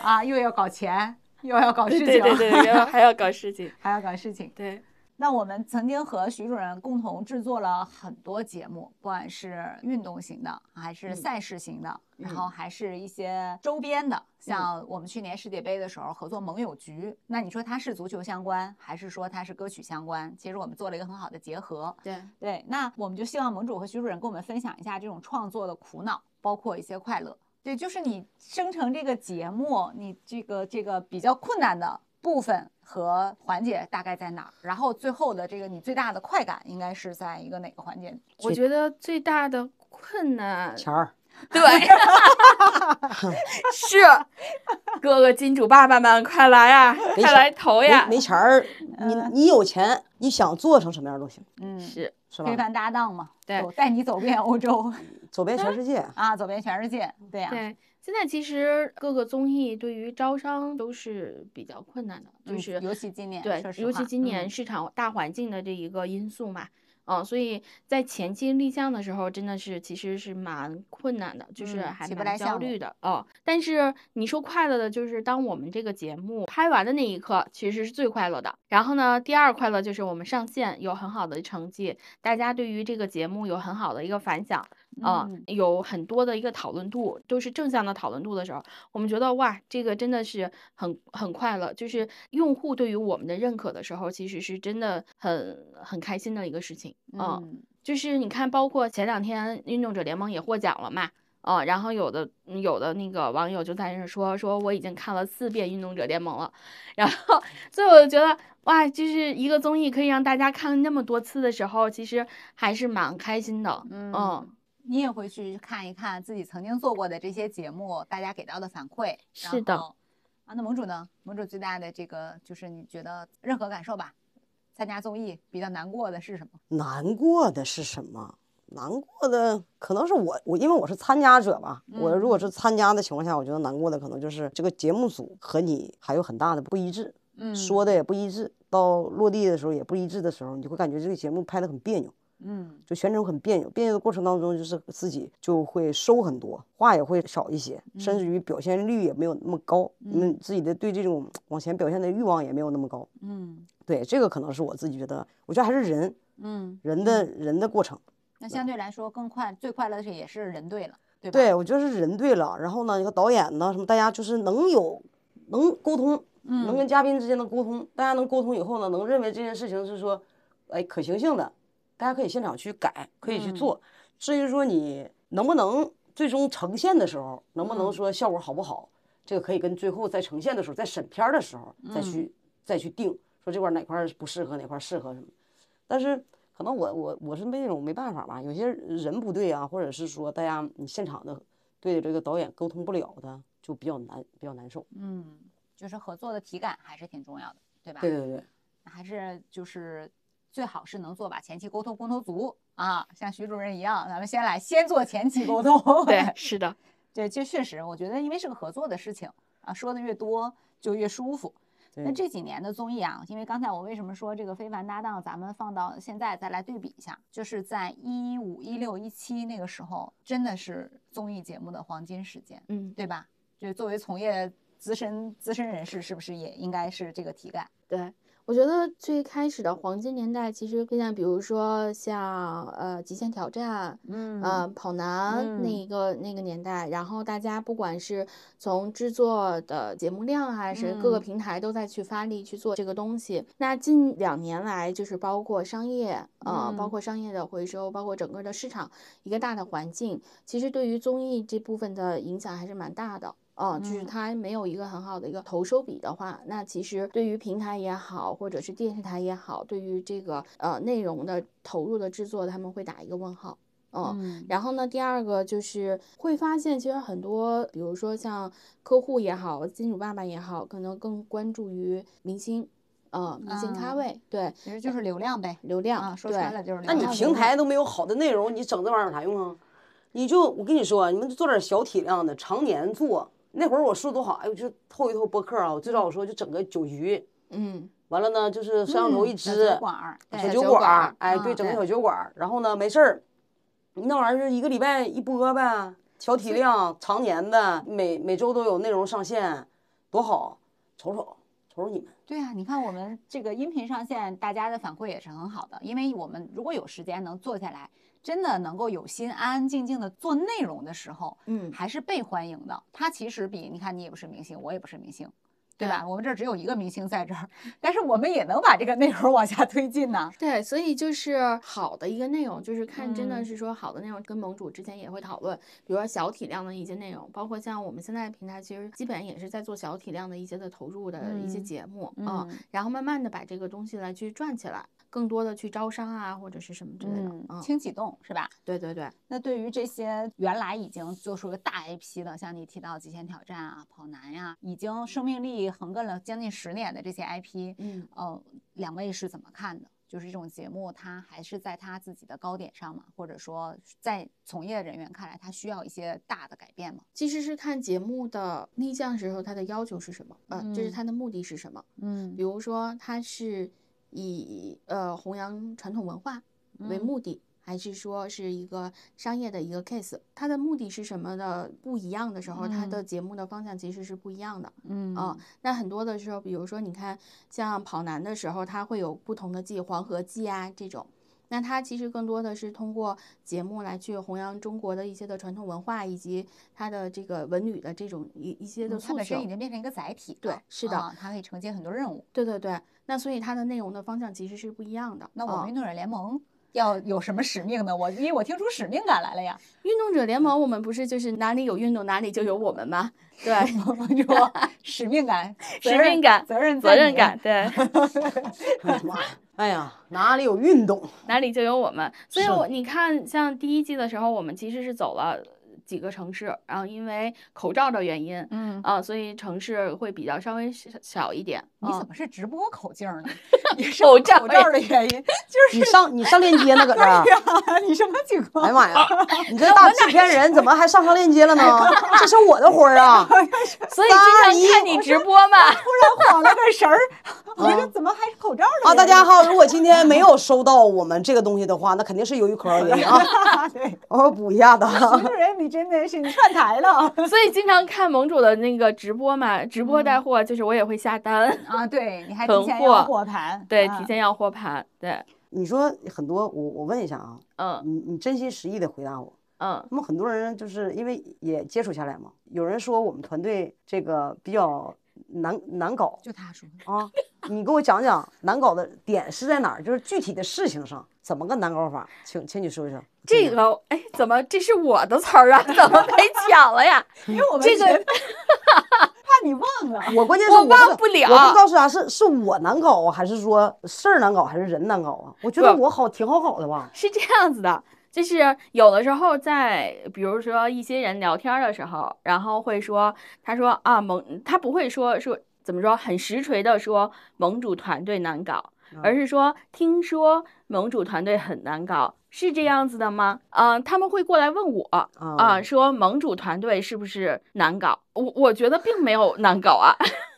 啊，又要搞钱，又要搞事情，对对对，还要搞事情。还要搞事情。对，那我们曾经和徐主任共同制作了很多节目，不管是运动型的，还是赛事型的，然后还是一些周边的，像我们去年世界杯的时候合作盟友局，那你说它是足球相关，还是说它是歌曲相关？其实我们做了一个很好的结合。对，对，那我们就希望盟主和徐主任跟我们分享一下这种创作的苦恼，包括一些快乐。对，就是你生成这个节目，你这个这个比较困难的部分和环节大概在哪儿？然后最后的这个你最大的快感应该是在一个哪个环节？我觉得最大的困难，钱儿，对，是 哥哥金主爸爸们，快来呀，快来投呀没！钱儿，你你有钱，你想做成什么样都行，嗯，是，是吧？非凡搭档嘛，对走带你走遍欧洲走遍全世界，啊，走遍全世界，对呀、对。现在其实各个综艺对于招商都是比较困难的，就嗯是尤其今年对尤其今年嗯市场大环境的这一个因素嘛，嗯，所以在前期立项的时候，真的是其实是蛮困难的，就是还蛮焦虑的哦。但是你说快乐的，就是当我们这个节目拍完的那一刻，其实是最快乐的。然后呢，第二快乐就是我们上线有很好的成绩，大家对于这个节目有很好的一个反响。啊、嗯有很多的一个讨论度，都是正向的讨论度的时候，我们觉得哇，这个真的是很很快乐。就是用户对于我们的认可的时候，其实是真的很很开心的一个事情。嗯，嗯就是你看，包括前两天运动者联盟也获奖了嘛。啊、然后有的嗯有的那个网友就在那说说我已经看了四遍《运动者联盟》了，然后 所以我就觉得哇，就是一个综艺可以让大家看那么多次的时候，其实还是蛮开心的。嗯你也会去看一看自己曾经做过的这些节目，大家给到的反馈。是的啊，那盟主呢？盟主最大的这个就是你觉得任何感受吧？参加综艺比较难过的是什么？难过的是什么？难过的可能是我，我因为我是参加者吧。我如嗯果是参加的情况下，我觉得难过的可能就是这个节目组和你还有很大的不一致，嗯说的也不一致，到落地的时候也不一致的时候，你就会感觉这个节目拍的很别扭。嗯就全程很别扭，别扭的过程当中，就是自己就会收很多，话也会少一些，甚至于表现率也没有那么高，因为自己的对这种往前表现的欲望也没有那么高。嗯对，这个可能是我自己觉得，我觉得还是人嗯，人的人的过程。那相对来说更快，最快乐的是也是人对了，对吧？对，我觉得是人对了，然后呢，一个导演呢，什么大家就是能有能沟通，能跟嘉宾之间的沟通，大家能沟通以后呢，能认为这件事情是说，哎，可行性的，大家可以现场去改，可以去做。至于说你能不能最终呈现的时候，能不能说效果好不好，这个可以跟最后在呈现的时候，在审片儿的时候再去、再去定，说这块儿哪块儿不适合，哪块儿适合什么。但是可能我我我是那种没办法吧，有些人不对啊，或者是说大家你现场的对这个导演沟通不了的，就比较难比较难受。嗯，就是合作的体感还是挺重要的，对吧？对对对，还是就是最好是能做把前期沟通沟通足啊，像徐主任一样，咱们先来先做前期沟通。对，是的，对，这确实，我觉得因为是个合作的事情啊，说的越多就越舒服。那这几年的综艺啊，因为刚才我为什么说这个非凡搭档，咱们放到现在再来对比一下，就是在一五、一六、一七那个时候，真的是综艺节目的黄金时间，嗯，对吧？就作为从业资深资深人士，是不是也应该是这个体感？对，我觉得最开始的黄金年代，其实更像比如说像呃《极限挑战》，嗯呃跑男那嗯一个那个年代，然后大家不管是从制作的节目量，还是各个嗯平台都在去发力去做这个东西。那近两年来，就是包括商业，呃，包嗯括商业的回收，包括整个的市场一个大的环境，其实对于综艺这部分的影响还是蛮大的。嗯，就是嗯它没有一个很好的一个投收比的话，那其实对于平台也好，或者是电视台也好，对于这个呃内容的投入的制作，他们会打一个问号。嗯，嗯然后呢，第二个就是会发现，其实很多，比如说像客户也好，金主爸爸也好，可能更关注于明星，呃，明星咖啊位，对，其实就是流量呗。流量，啊，说对穿了就是流那你。平台都没有好的内容，你整这玩意儿有啥用啊？你就我跟你说，你们就做点小体量的，常年做。那会儿我说多好，哎，我就透一透播客啊，我最早我说就整个酒局，嗯，完了呢就是摄像头一嗯小支，酒馆儿，小酒馆小酒馆儿儿，哎，对，嗯整个小酒馆儿，然后呢没事儿，你那玩意儿是一个礼拜一播呗，小体量，常年的，每每周都有内容上线，多好，瞅瞅瞅瞅你们。对啊，你看我们这个音频上线，大家的反馈也是很好的，因为我们如果有时间能坐下来，真的能够有心安安静静的做内容的时候，嗯还是被欢迎的。它其实比你看，你也不是明星，我也不是明星，对吧？对我们这儿只有一个明星在这儿，但是我们也能把这个内容往下推进呢。对，所以就是好的一个内容，就是看真的嗯是说好的内容，跟盟主之前也会讨论，比如说小体量的一些内容，包括像我们现在平台其实基本也是在做小体量的一些的投入的一些嗯节目啊、嗯然后慢慢的把这个东西来去转起来，更多的去招商啊或者是什么之类的，嗯，嗯，轻启动是吧？对对对，那对于这些原来已经做出了大 IP 的，像你提到《极限挑战》啊、跑男呀、已经生命力横亘了将近十年的这些 IP，嗯。呃，两位是怎么看的？就是这种节目，它还是在它自己的高点上吗？或者说，在从业人员看来，它需要一些大的改变吗？其实是看节目的立项时候，它的要求是什么，呃，就是嗯它的目的是什么。嗯比如说，它是以呃弘扬传统文化为嗯目的，还是说是一个商业的一个 case？它的目的是什么的不一样的时候，它的节目的方向其实是不一样的。嗯啊、那很多的时候，比如说你看像跑男的时候，它会有不同的季，黄河季啊这种。那它其实更多的是通过节目来去弘扬中国的一些的传统文化，以及它的这个文旅的这种一一些的嗯它本身已。经变成一个载体了，对是的啊它可以承接很多任务。对对对，那所以它的内容的方向其实是不一样的。啊那我们运动者联盟要有什么使命呢？我因为我听出使命感来了呀，运动者联盟，我们不是就是哪里有运动哪里就有我们吗？对，是吧？使命感、使命感责任、责任感，。对！哎呀，哪里有运动？哪里就有我们。所以是我你看，像第一季的时候，我们其实是走了几个城市，然后因为口罩的原因，嗯，啊，所以城市会比较稍微小小一点。啊你怎么是直播口径呢？你是口罩口罩的原因，就是你上你上链接呢，搁这儿。呀，你什么情况？哎呀妈呀！你这大制片人怎么还上上链接了呢？这是我的活儿啊！所以三二一经常看你直播嘛。突然晃了个神儿，我说怎么还是口罩的啊，大家好，如果今天没有收到我们这个东西的话，那肯定是由于口罩原因啊。因？对，我补一下子啊。主持人你真的是你串台了。所以经常看盟主的那个直播嘛，直播带货就是我也会下单，啊！对，你还囤提前要货货盘，对，啊提前要货盘，对，你说很多，我我问一下啊，嗯。你你真心实意的回答我。嗯。那么很多人就是因为也接触下来嘛，有人说我们团队这个比较难难搞就他说的，啊，你给我讲讲难搞的点是在哪儿？就是具体的事情上怎么个难搞法？请请你说一说。这个哎，怎么这是我的词儿啊？怎么被抢了呀？因为我们这个怕你忘了。我关键是我我忘不了我不知道是啥，是是我难搞啊，还是说事儿难搞，还是人难搞啊？我觉得我好挺好搞的吧。是这样子的，就是有的时候在，比如说一些人聊天的时候，然后会说，他说啊盟，他不会说说怎么说很实锤的说盟主团队难搞，而是说听说盟主团队很难搞，是这样子的吗？嗯、他们会过来问我啊、啊说盟主团队是不是难搞？我我觉得并没有难搞啊。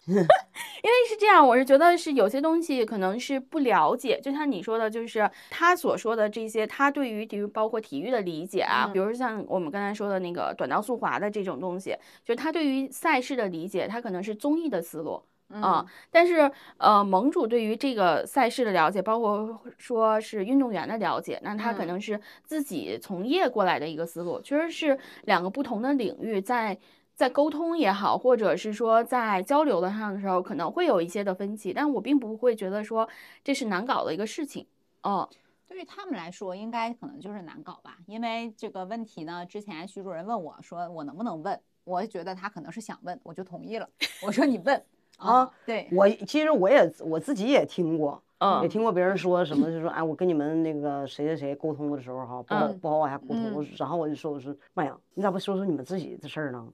因为是这样，我是觉得是有些东西可能是不了解，就像你说的，就是他所说的这些，他对于比如包括体育的理解啊，比如像我们刚才说的那个短道速滑的这种东西，就是他对于赛事的理解，他可能是综艺的思路。啊、但是呃，盟主对于这个赛事的了解，包括说是运动员的了解，那他可嗯。能是自己从业过来的一个思路，其实是两个不同的领域在在沟通也好，或者是说在交流的上的时候，可能会有一些的分歧，但我并不会觉得说这是难搞的一个事情。哦，对于他们来说，应该可能就是难搞吧，因为这个问题呢，之前徐主任问我说我能不能问，我觉得他可能是想问，我就同意了。我说你问 啊，对，我其实我也我自己也听过，嗯也听过别人说什么，就说哎，我跟你们那个谁谁谁沟通的时候哈，不好嗯不好往下沟通。我然后我就说我说妈呀，你咋不说说你们自己的事儿呢？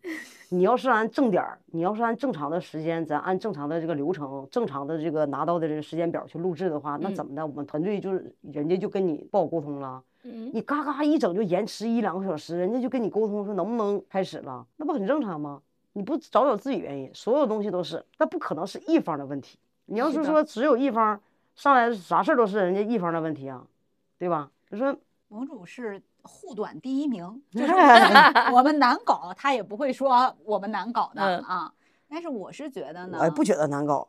你要是按正点儿，你要是按正常的时间，咱按正常的这个流程，正常的这个拿到的这个时间表去录制的话，那嗯怎么的？我们团队就是人家就跟你不好沟通了。嗯你嘎嘎一整就延迟一两个小时，人家就跟你沟通说能不能开始了，那不很正常吗？你不找找自己原因，所有东西都是，那不可能是一方的问题。你要是说只有一方上来啥事儿都是人家一方的问题啊，对吧？就说盟主是护短第一名，就是 我们难搞，他也不会说我们难搞的嗯啊。但是我是觉得呢，不觉得难搞，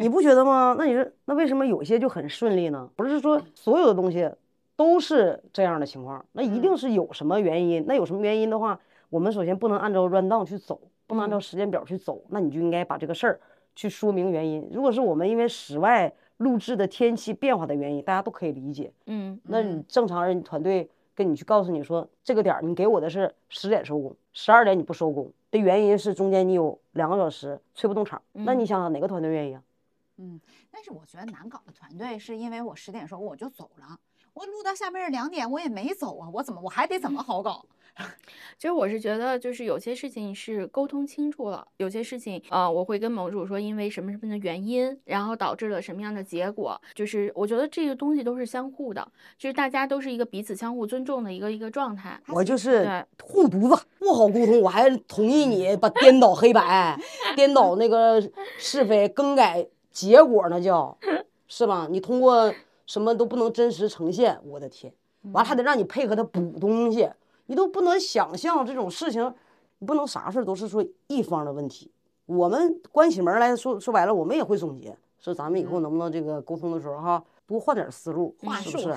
你不觉得吗？那你说那为什么有些就很顺利呢？不是说所有的东西都是这样的情况，那一定是有什么原因。那有什么原因的话，我们首先不能按照 run down 去走，不能按照时间表去走，那你就应该把这个事儿去说明原因。如果是我们因为室外录制的天气变化的原因，大家都可以理解。嗯那你正常人团队跟你去告诉你说，这个点儿你给我的是十点收工，十二点你不收工的原因是中间你有两个小时吹不动场，那你想想哪个团队愿意啊？嗯，但是我觉得难搞的团队是因为我十点说我就走了，我录到下边两点我也没走啊，我怎么我还得怎么好搞？其实我是觉得，就是有些事情是沟通清楚了，有些事情，呃，我会跟盟主说，因为什么什么的原因，然后导致了什么样的结果，就是我觉得这个东西都是相互的，就是大家都是一个彼此相互尊重的一个一个状态。我就是护犊子，不好沟通，我还同意你把颠倒黑白、颠倒那个是非、更改结果那叫，是吧？你通过什么都不能真实呈现，我的天！完了还得让你配合他补东西，你都不能想象这种事情，你不能啥事儿都是说一方的问题。我们关起门来说说白了，我们也会总结，说咱们以后能不能这个沟通的时候哈，多换点思路，话术是不 是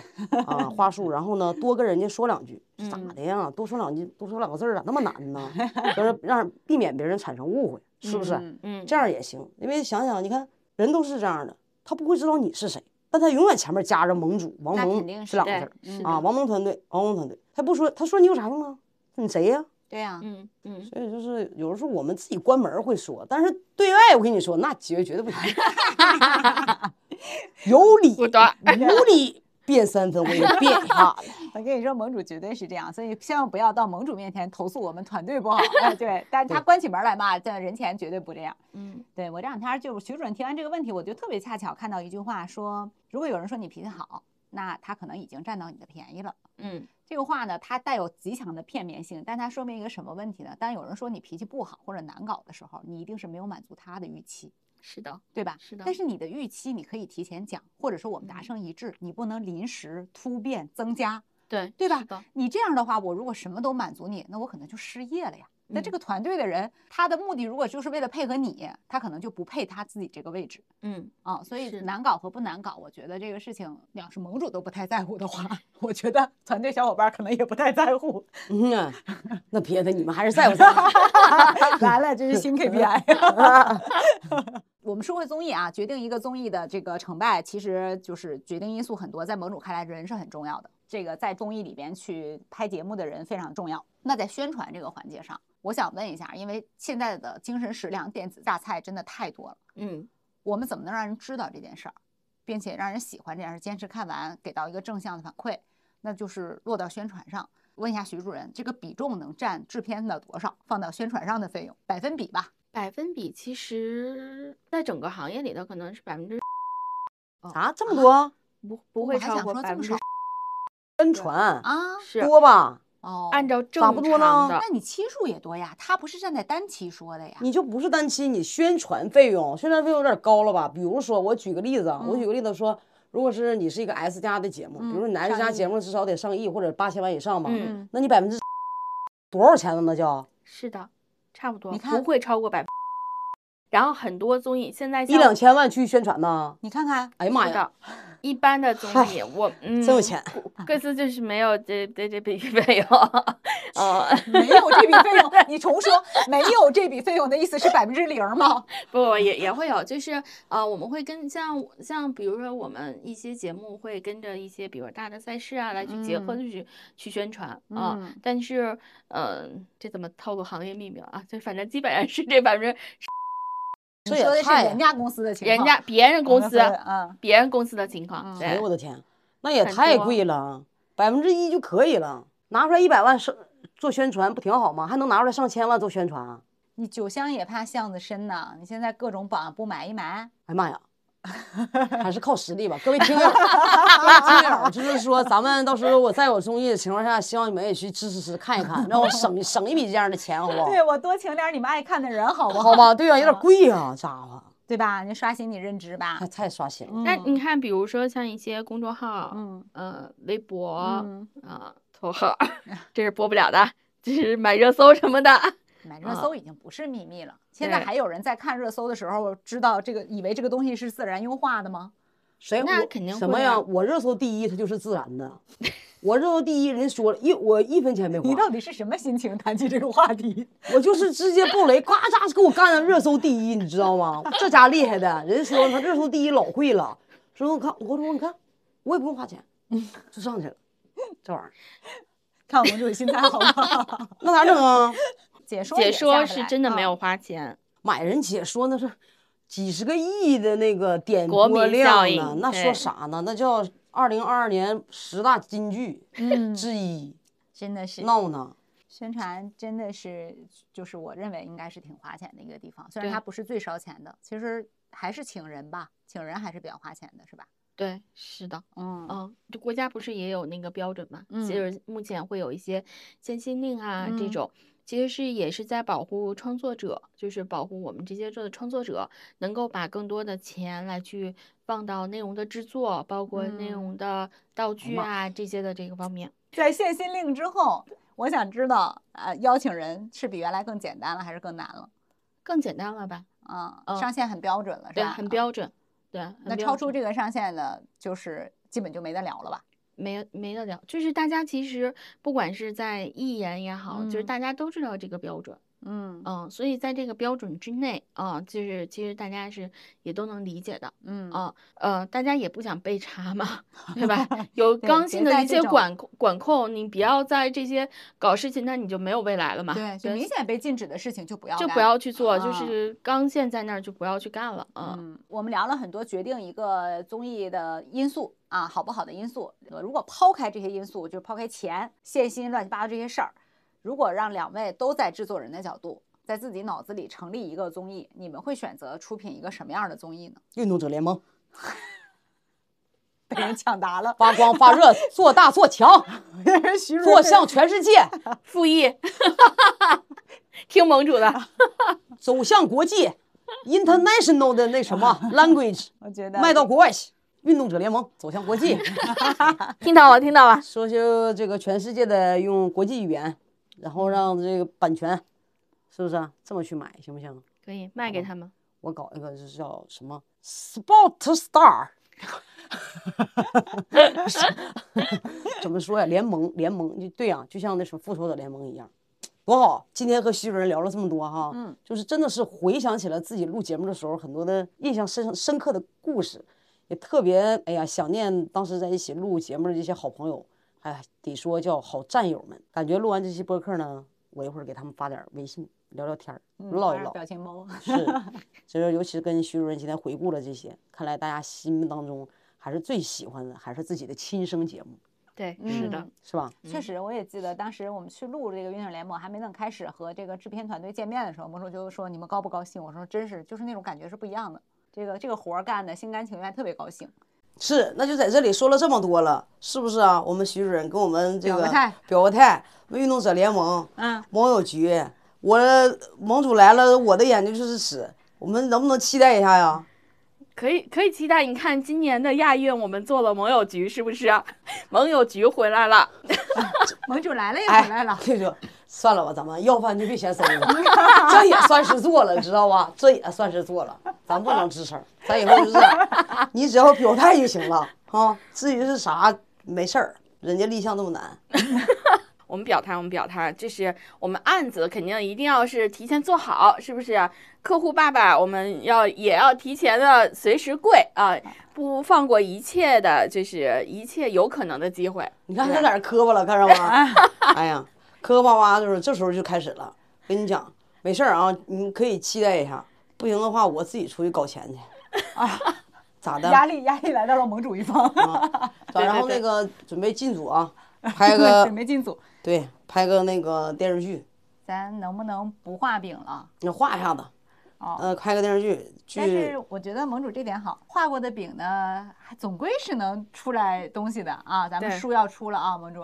啊？话术，然后呢，多跟人家说两句，咋的呀？多说两句，多说两个字儿啊，那么难呢？就是 让避免别人产生误会，是不是？嗯嗯，这样也行，因为想想，你看人都是这样的，他不会知道你是谁，但他永远前面夹着盟主王蒙是两个字儿啊，王蒙团队，王蒙团队，他不说，他说你有啥用啊？你谁呀、对呀、嗯嗯，所以就是有的时候我们自己关门会说，但是对外我跟你说，那绝绝对不行，有理不短无理变三分，我给你变一下。我跟你说，盟主绝对是这样，所以千万不要到盟主面前投诉我们团队不好。哎，对，但是他关起门来骂，在人前绝对不这样。嗯对我这两天就徐主任提完这个问题，我就特别恰巧看到一句话说，如果有人说你脾气好，那他可能已经占到你的便宜了。嗯这个话呢，它带有极强的片面性，但它说明一个什么问题呢？当有人说你脾气不好或者难搞的时候，你一定是没有满足他的预期，是的，对吧？是的但是你的预期你可以提前讲，或者说我们达成一致，你不能临时突变增加，对对吧？你这样的话，我如果什么都满足你，那我可能就失业了呀。那这嗯个团队的人，他的目的如果就是为了配合你，他可能就不配他自己这个位置嗯啊。所以难搞和不难搞，我觉得这个事情，要是盟主都不太在乎的话，我觉得团队小伙伴可能也不太在乎。嗯啊，那别的你们还是在乎 在乎。来了，这是新 KPI。我们说回综艺啊，决定一个综艺的这个成败，其实就是决定因素很多。在某种看来，人是很重要的。这个在综艺里边去拍节目的人非常重要。那在宣传这个环节上，我想问一下，因为现在的精神食粮、电子榨菜真的太多了，嗯我们怎么能让人知道这件事儿，并且让人喜欢这件事，坚持看完，给到一个正向的反馈？那就是落到宣传上。问一下徐主任，这个比重能占制片的多少？放到宣传上的费用，百分比吧。百分比其实在整个行业里头可能是百分之啊，这么多 不不会还想超过百分之宣传啊？是多吧？哦，按照正咋不多呢常的那你期数也多呀，他不是站在单期说的呀。你就不是单期，你宣传费用，宣传费用有点高了吧？比如说，我举个例子啊，我举个例子说，如果是你是一个 S 加的节目，比如说你 S 加节目至少得上亿或者八千万以上吧，嗯那你百分之多少钱呢？那叫是的，差不多你看不会超过百。然后很多综艺现在一两千万去宣传呢？你看看，哎呀妈呀，一般的综艺我嗯真有钱，各自就是没有这这这笔费用，呃，没有这笔费用，你重说，没有这笔费用的意思是百分之零吗？不也也会有，就是呃，我们会跟像像比如说我们一些节目会跟着一些比如大的赛事啊来去结合嗯去、去宣传啊、嗯但是呃，这怎么透露行业秘密啊？就反正基本上是这百分之说的也太是人家公司的情况，人家别人公司嗯，别人公司的情况，嗯哎呦我的天，那也太贵了，百分之一就可以了，拿出来一百万是做宣传不挺好吗？还能拿出来上千万做宣传啊？你酒香也怕巷子深呐，你现在各种榜不买一买，哎呀妈呀，还是靠实力吧。各位听友，各位听友，就是说咱们到时候我再有综艺的情况下，希望你们也去支持支持看一看，让我省省一笔这样的钱，好不好？对我多请点你们爱看的人，好不好好吧，对呀、有点贵呀、家伙，对吧？你刷新你认知吧太。太刷新了。那你看，比如说像一些公众号，嗯呃，微博，嗯啊，头号，这是播不了的，这是买热搜什么的。买热搜已经不是秘密了，现在还有人在看热搜的时候知道这个，以为这个东西是自然优化的吗？谁我那肯定什么呀？我热搜第一，它就是自然的。我热搜第一，人家说了一我一分钱没花你，到底是什么心情谈起这个话题？我就是直接爆雷，呱嚓给我干上热搜第一，你知道吗？这家厉害的，人家说他热搜第一老贵了，说我看我说你看我也不用花钱，就上去了，这玩意儿看我们这位心态好不好？那咋整啊？解说是真的没有花钱，买人解说那是几十个亿的那个点播量呢，那说啥呢？那叫二零二二年十大金句嗯，之一，真的是闹呢。宣传真的是，就是我认为应该是挺花钱的一个地方，虽然它不是最烧钱的，其实还是请人吧，请人还是比较花钱的，是吧？对，是的。嗯嗯，就国家不是也有那个标准嘛？嗯就是目前会有一些限薪令啊，这嗯种其实是也是在保护创作者，就是保护我们这些做的创作者能够把更多的钱来去放到内容的制作，包括内嗯容的道具妈啊这些的这个方面。在限薪令之后，我想知道，呃，邀请人是比原来更简单了，还是更难了？更简单了吧？啊、嗯上限很标准了，是对，吧？很啊。标准。对，那超出这个上限的，就是基本就没得聊了吧？没没得聊，就是大家其实不管是在艺言也好，就是嗯大家都知道这个标准。嗯嗯，所以在这个标准之内啊，就是其实大家是也都能理解的。嗯啊，呃，大家也不想被查嘛，对吧？有刚性的一些管控管控，你不要在这些搞事情，那你就没有未来了嘛。对，就明显被禁止的事情就不要就不要去做，就啊是刚线在那儿就不要去干了。嗯，嗯，我们聊了很多决定一个综艺的因素啊，好不好的因素。呃如果抛开这些因素，就是抛开钱、现薪、乱七八糟这些事儿，如果让两位都在制作人的角度，在自己脑子里成立一个综艺，你们会选择出品一个什么样的综艺呢？运动者联盟，被人抢答了，发光发热，做大做强，做向全世界，复议，听盟主的。走向国际，international 的那什么 language，我觉得卖到国外去。运动者联盟走向国际 听到了，听到了。说就这个全世界的用国际语言，然后让这个版权，是不是啊？这么去买行不行？可以卖给他们。我搞一个这叫什么 Sport Star，怎么说呀？联盟联盟就对呀、就像那什么复仇者联盟一样，多好！今天和徐主任聊了这么多哈，嗯，就是真的是回想起了自己录节目的时候很多的印象深深刻的故事，也特别哎呀想念当时在一起录节目的这些好朋友，哎，得说叫好战友们。感觉录完这期播客呢，我一会儿给他们发点微信聊聊天儿，唠一唠。嗯表情包。是，所以说，尤其是跟徐主任今天回顾了这些，看来大家心目当中还是最喜欢的还是自己的亲生节目，对，是的嗯，是吧？确实，我也记得当时我们去录这个《运动联盟》，还没等开始和这个制片团队见面的时候，萌叔就说：“你们高不高兴？”我说：“真是，就是那种感觉是不一样的。这个这个活儿干的心甘情愿，特别高兴。是，那就在这里说了这么多了，是不是啊？我们徐主任跟我们这个表个态表个态，我们运动者联盟，嗯，盟友局，我盟主来了，我的眼睛就是屎，我们能不能期待一下呀？可以可以期待。你看今年的亚运，我们做了盟友局，是不是啊？盟友局回来了。盟主来了也哎，回来了。跟你说，算了吧，咱们要饭就别嫌馊了，这也算是做了，知道吧？这也算是做了，咱不能吱声，咱以后就是，你只要表态就行了啊。至于是啥，没事儿，人家立项那么难，我们表态，我们表态，这是我们案子肯定一定要是提前做好，是不是啊？客户爸爸，我们要也要提前的随时跪啊，不放过一切的，就是一切有可能的机会。你看他在这磕巴了，看着吗？哎呀，磕磕巴巴就是这时候就开始了。跟你讲，没事儿啊，你可以期待一下，不行的话我自己出去搞钱去。啊咋 的？压力压力来到了盟主一方，啊，然后那个准备进组啊，拍个准备进组。对，拍个那个电视剧，咱能不能不画饼了？你画一下子，哦呃，拍个电视剧，但是我觉得盟主这点好，画过的饼呢，还总归是能出来东西的啊。咱们书要出了啊，盟主。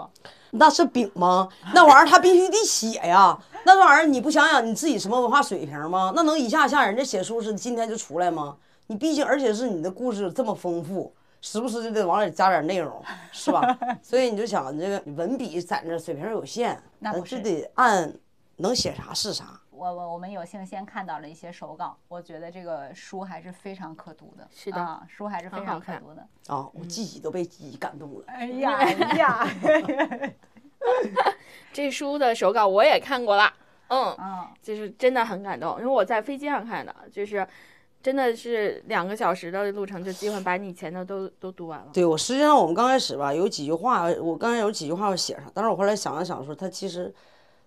那是饼吗？那玩意儿它必须得写呀，那玩意儿你不想想你自己什么文化水平吗？那能一下像人家写书似的今天就出来吗？你毕竟而且是你的故事这么丰富，时不时就得往里加点内容，是吧？所以你就想你这个文笔在那水平有限，咱那不就是得按能写啥是啥。我我我们有幸先看到了一些手稿，我觉得这个书还是非常可读的。是的啊，书还是非常可读的。啊，我自己都被自己感动了。哎呀哎呀，这书的手稿我也看过了，嗯，嗯，就是真的很感动，因为我在飞机上看的，就是真的是两个小时的路程，就基本把你以前的都都读完了。对我实际上我们刚开始吧，有几句话，我刚才有几句话要写上，但是我后来想了想说，他其实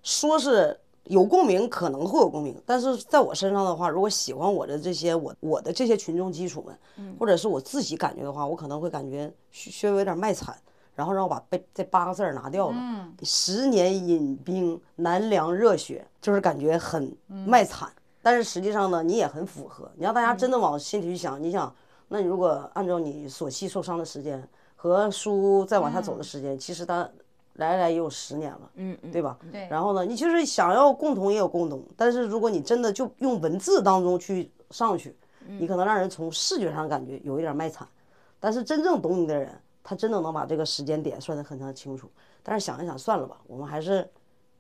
说是有共鸣，可能会有共鸣，但是在我身上的话，如果喜欢我的这些我我的这些群众基础们，或者是我自己感觉的话，我可能会感觉稍稍微有点卖惨，然后让我把被这八个字儿拿掉了。嗯十年饮冰，难凉热血，就是感觉很卖惨。但是实际上呢，你也很符合。你让大家真的往心里去想，你想，那你如果按照你所系受伤的时间和书再往下走的时间，其实它来来也有十年了，嗯嗯，对吧？对然后呢，你其实想要共同也有共同，但是如果你真的就用文字当中去上去，你可能让人从视觉上感觉有一点卖惨，但是真正懂你的人，他真的能把这个时间点算得很很清楚。但是想一想，算了吧，我们还是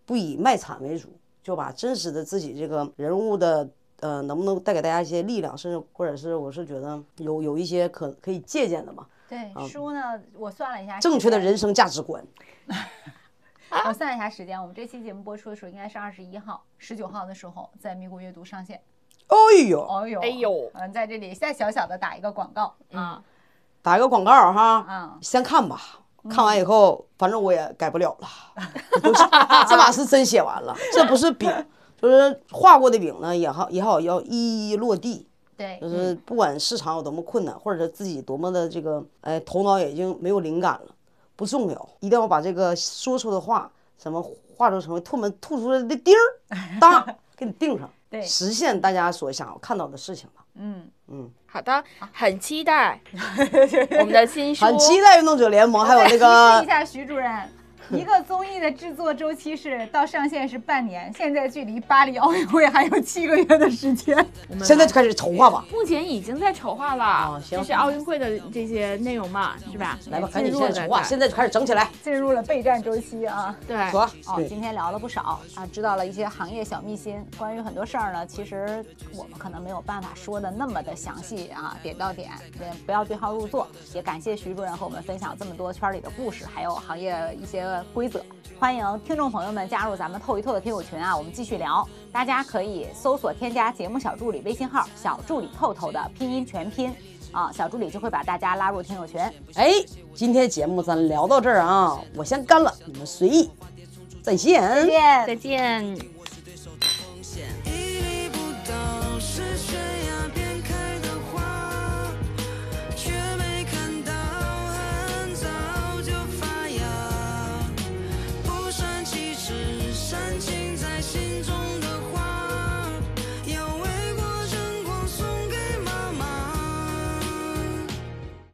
不以卖惨为主，就把真实的自己这个人物的呃，能不能带给大家一些力量，甚至或者是我是觉得有有一些可可以借鉴的嘛，对，书呢，我算了一下，正确的人生价值观。我算了一下时间，我们这期节目播出的时候应该是二十一号、十九号的时候在咪咕阅读上线。哎呦，哦呦，哎呦嗯，在这里再小小的打一个广告啊，打一个广告哈，嗯先看吧。看完以后，反正我也改不了了。这把是真写完了，这不是饼，就是画过的饼呢，也好也好要一一落地。对就，是不管市场有多么困难，或者是自己多么的这个，哎，头脑已经没有灵感了，不重要，一定要把这个说出的话，什么化作成为吐门吐出来的钉儿，当 给你钉上，对实现大家所想要看到的事情吧。嗯，嗯，好的，很期待 我们的新书。很期待运动者联盟，还有那个一下徐主任。一个综艺的制作周期是到上线是半年，现在距离巴黎奥运会还有七个月的时间。现在就开始筹划吧。目前已经在筹划了，啊行就是奥运会的这些内容嘛，是吧？来吧，赶紧现在筹划，现在就开始整起来，进入了备战周期啊！对，说哦，今天聊了不少啊，知道了一些行业小秘辛。关于很多事儿呢，其实我们可能没有办法说的那么的详细啊，点到点，也不要对号入座。也感谢徐主任和我们分享这么多圈里的故事，还有行业一些规则。欢迎听众朋友们加入咱们透一透的听友群啊，我们继续聊。大家可以搜索添加节目小助理微信号“小助理透透”的拼音全拼啊，小助理就会把大家拉入听友群。哎，今天节目咱聊到这儿啊，我先干了，你们随意，再见。再见。再见。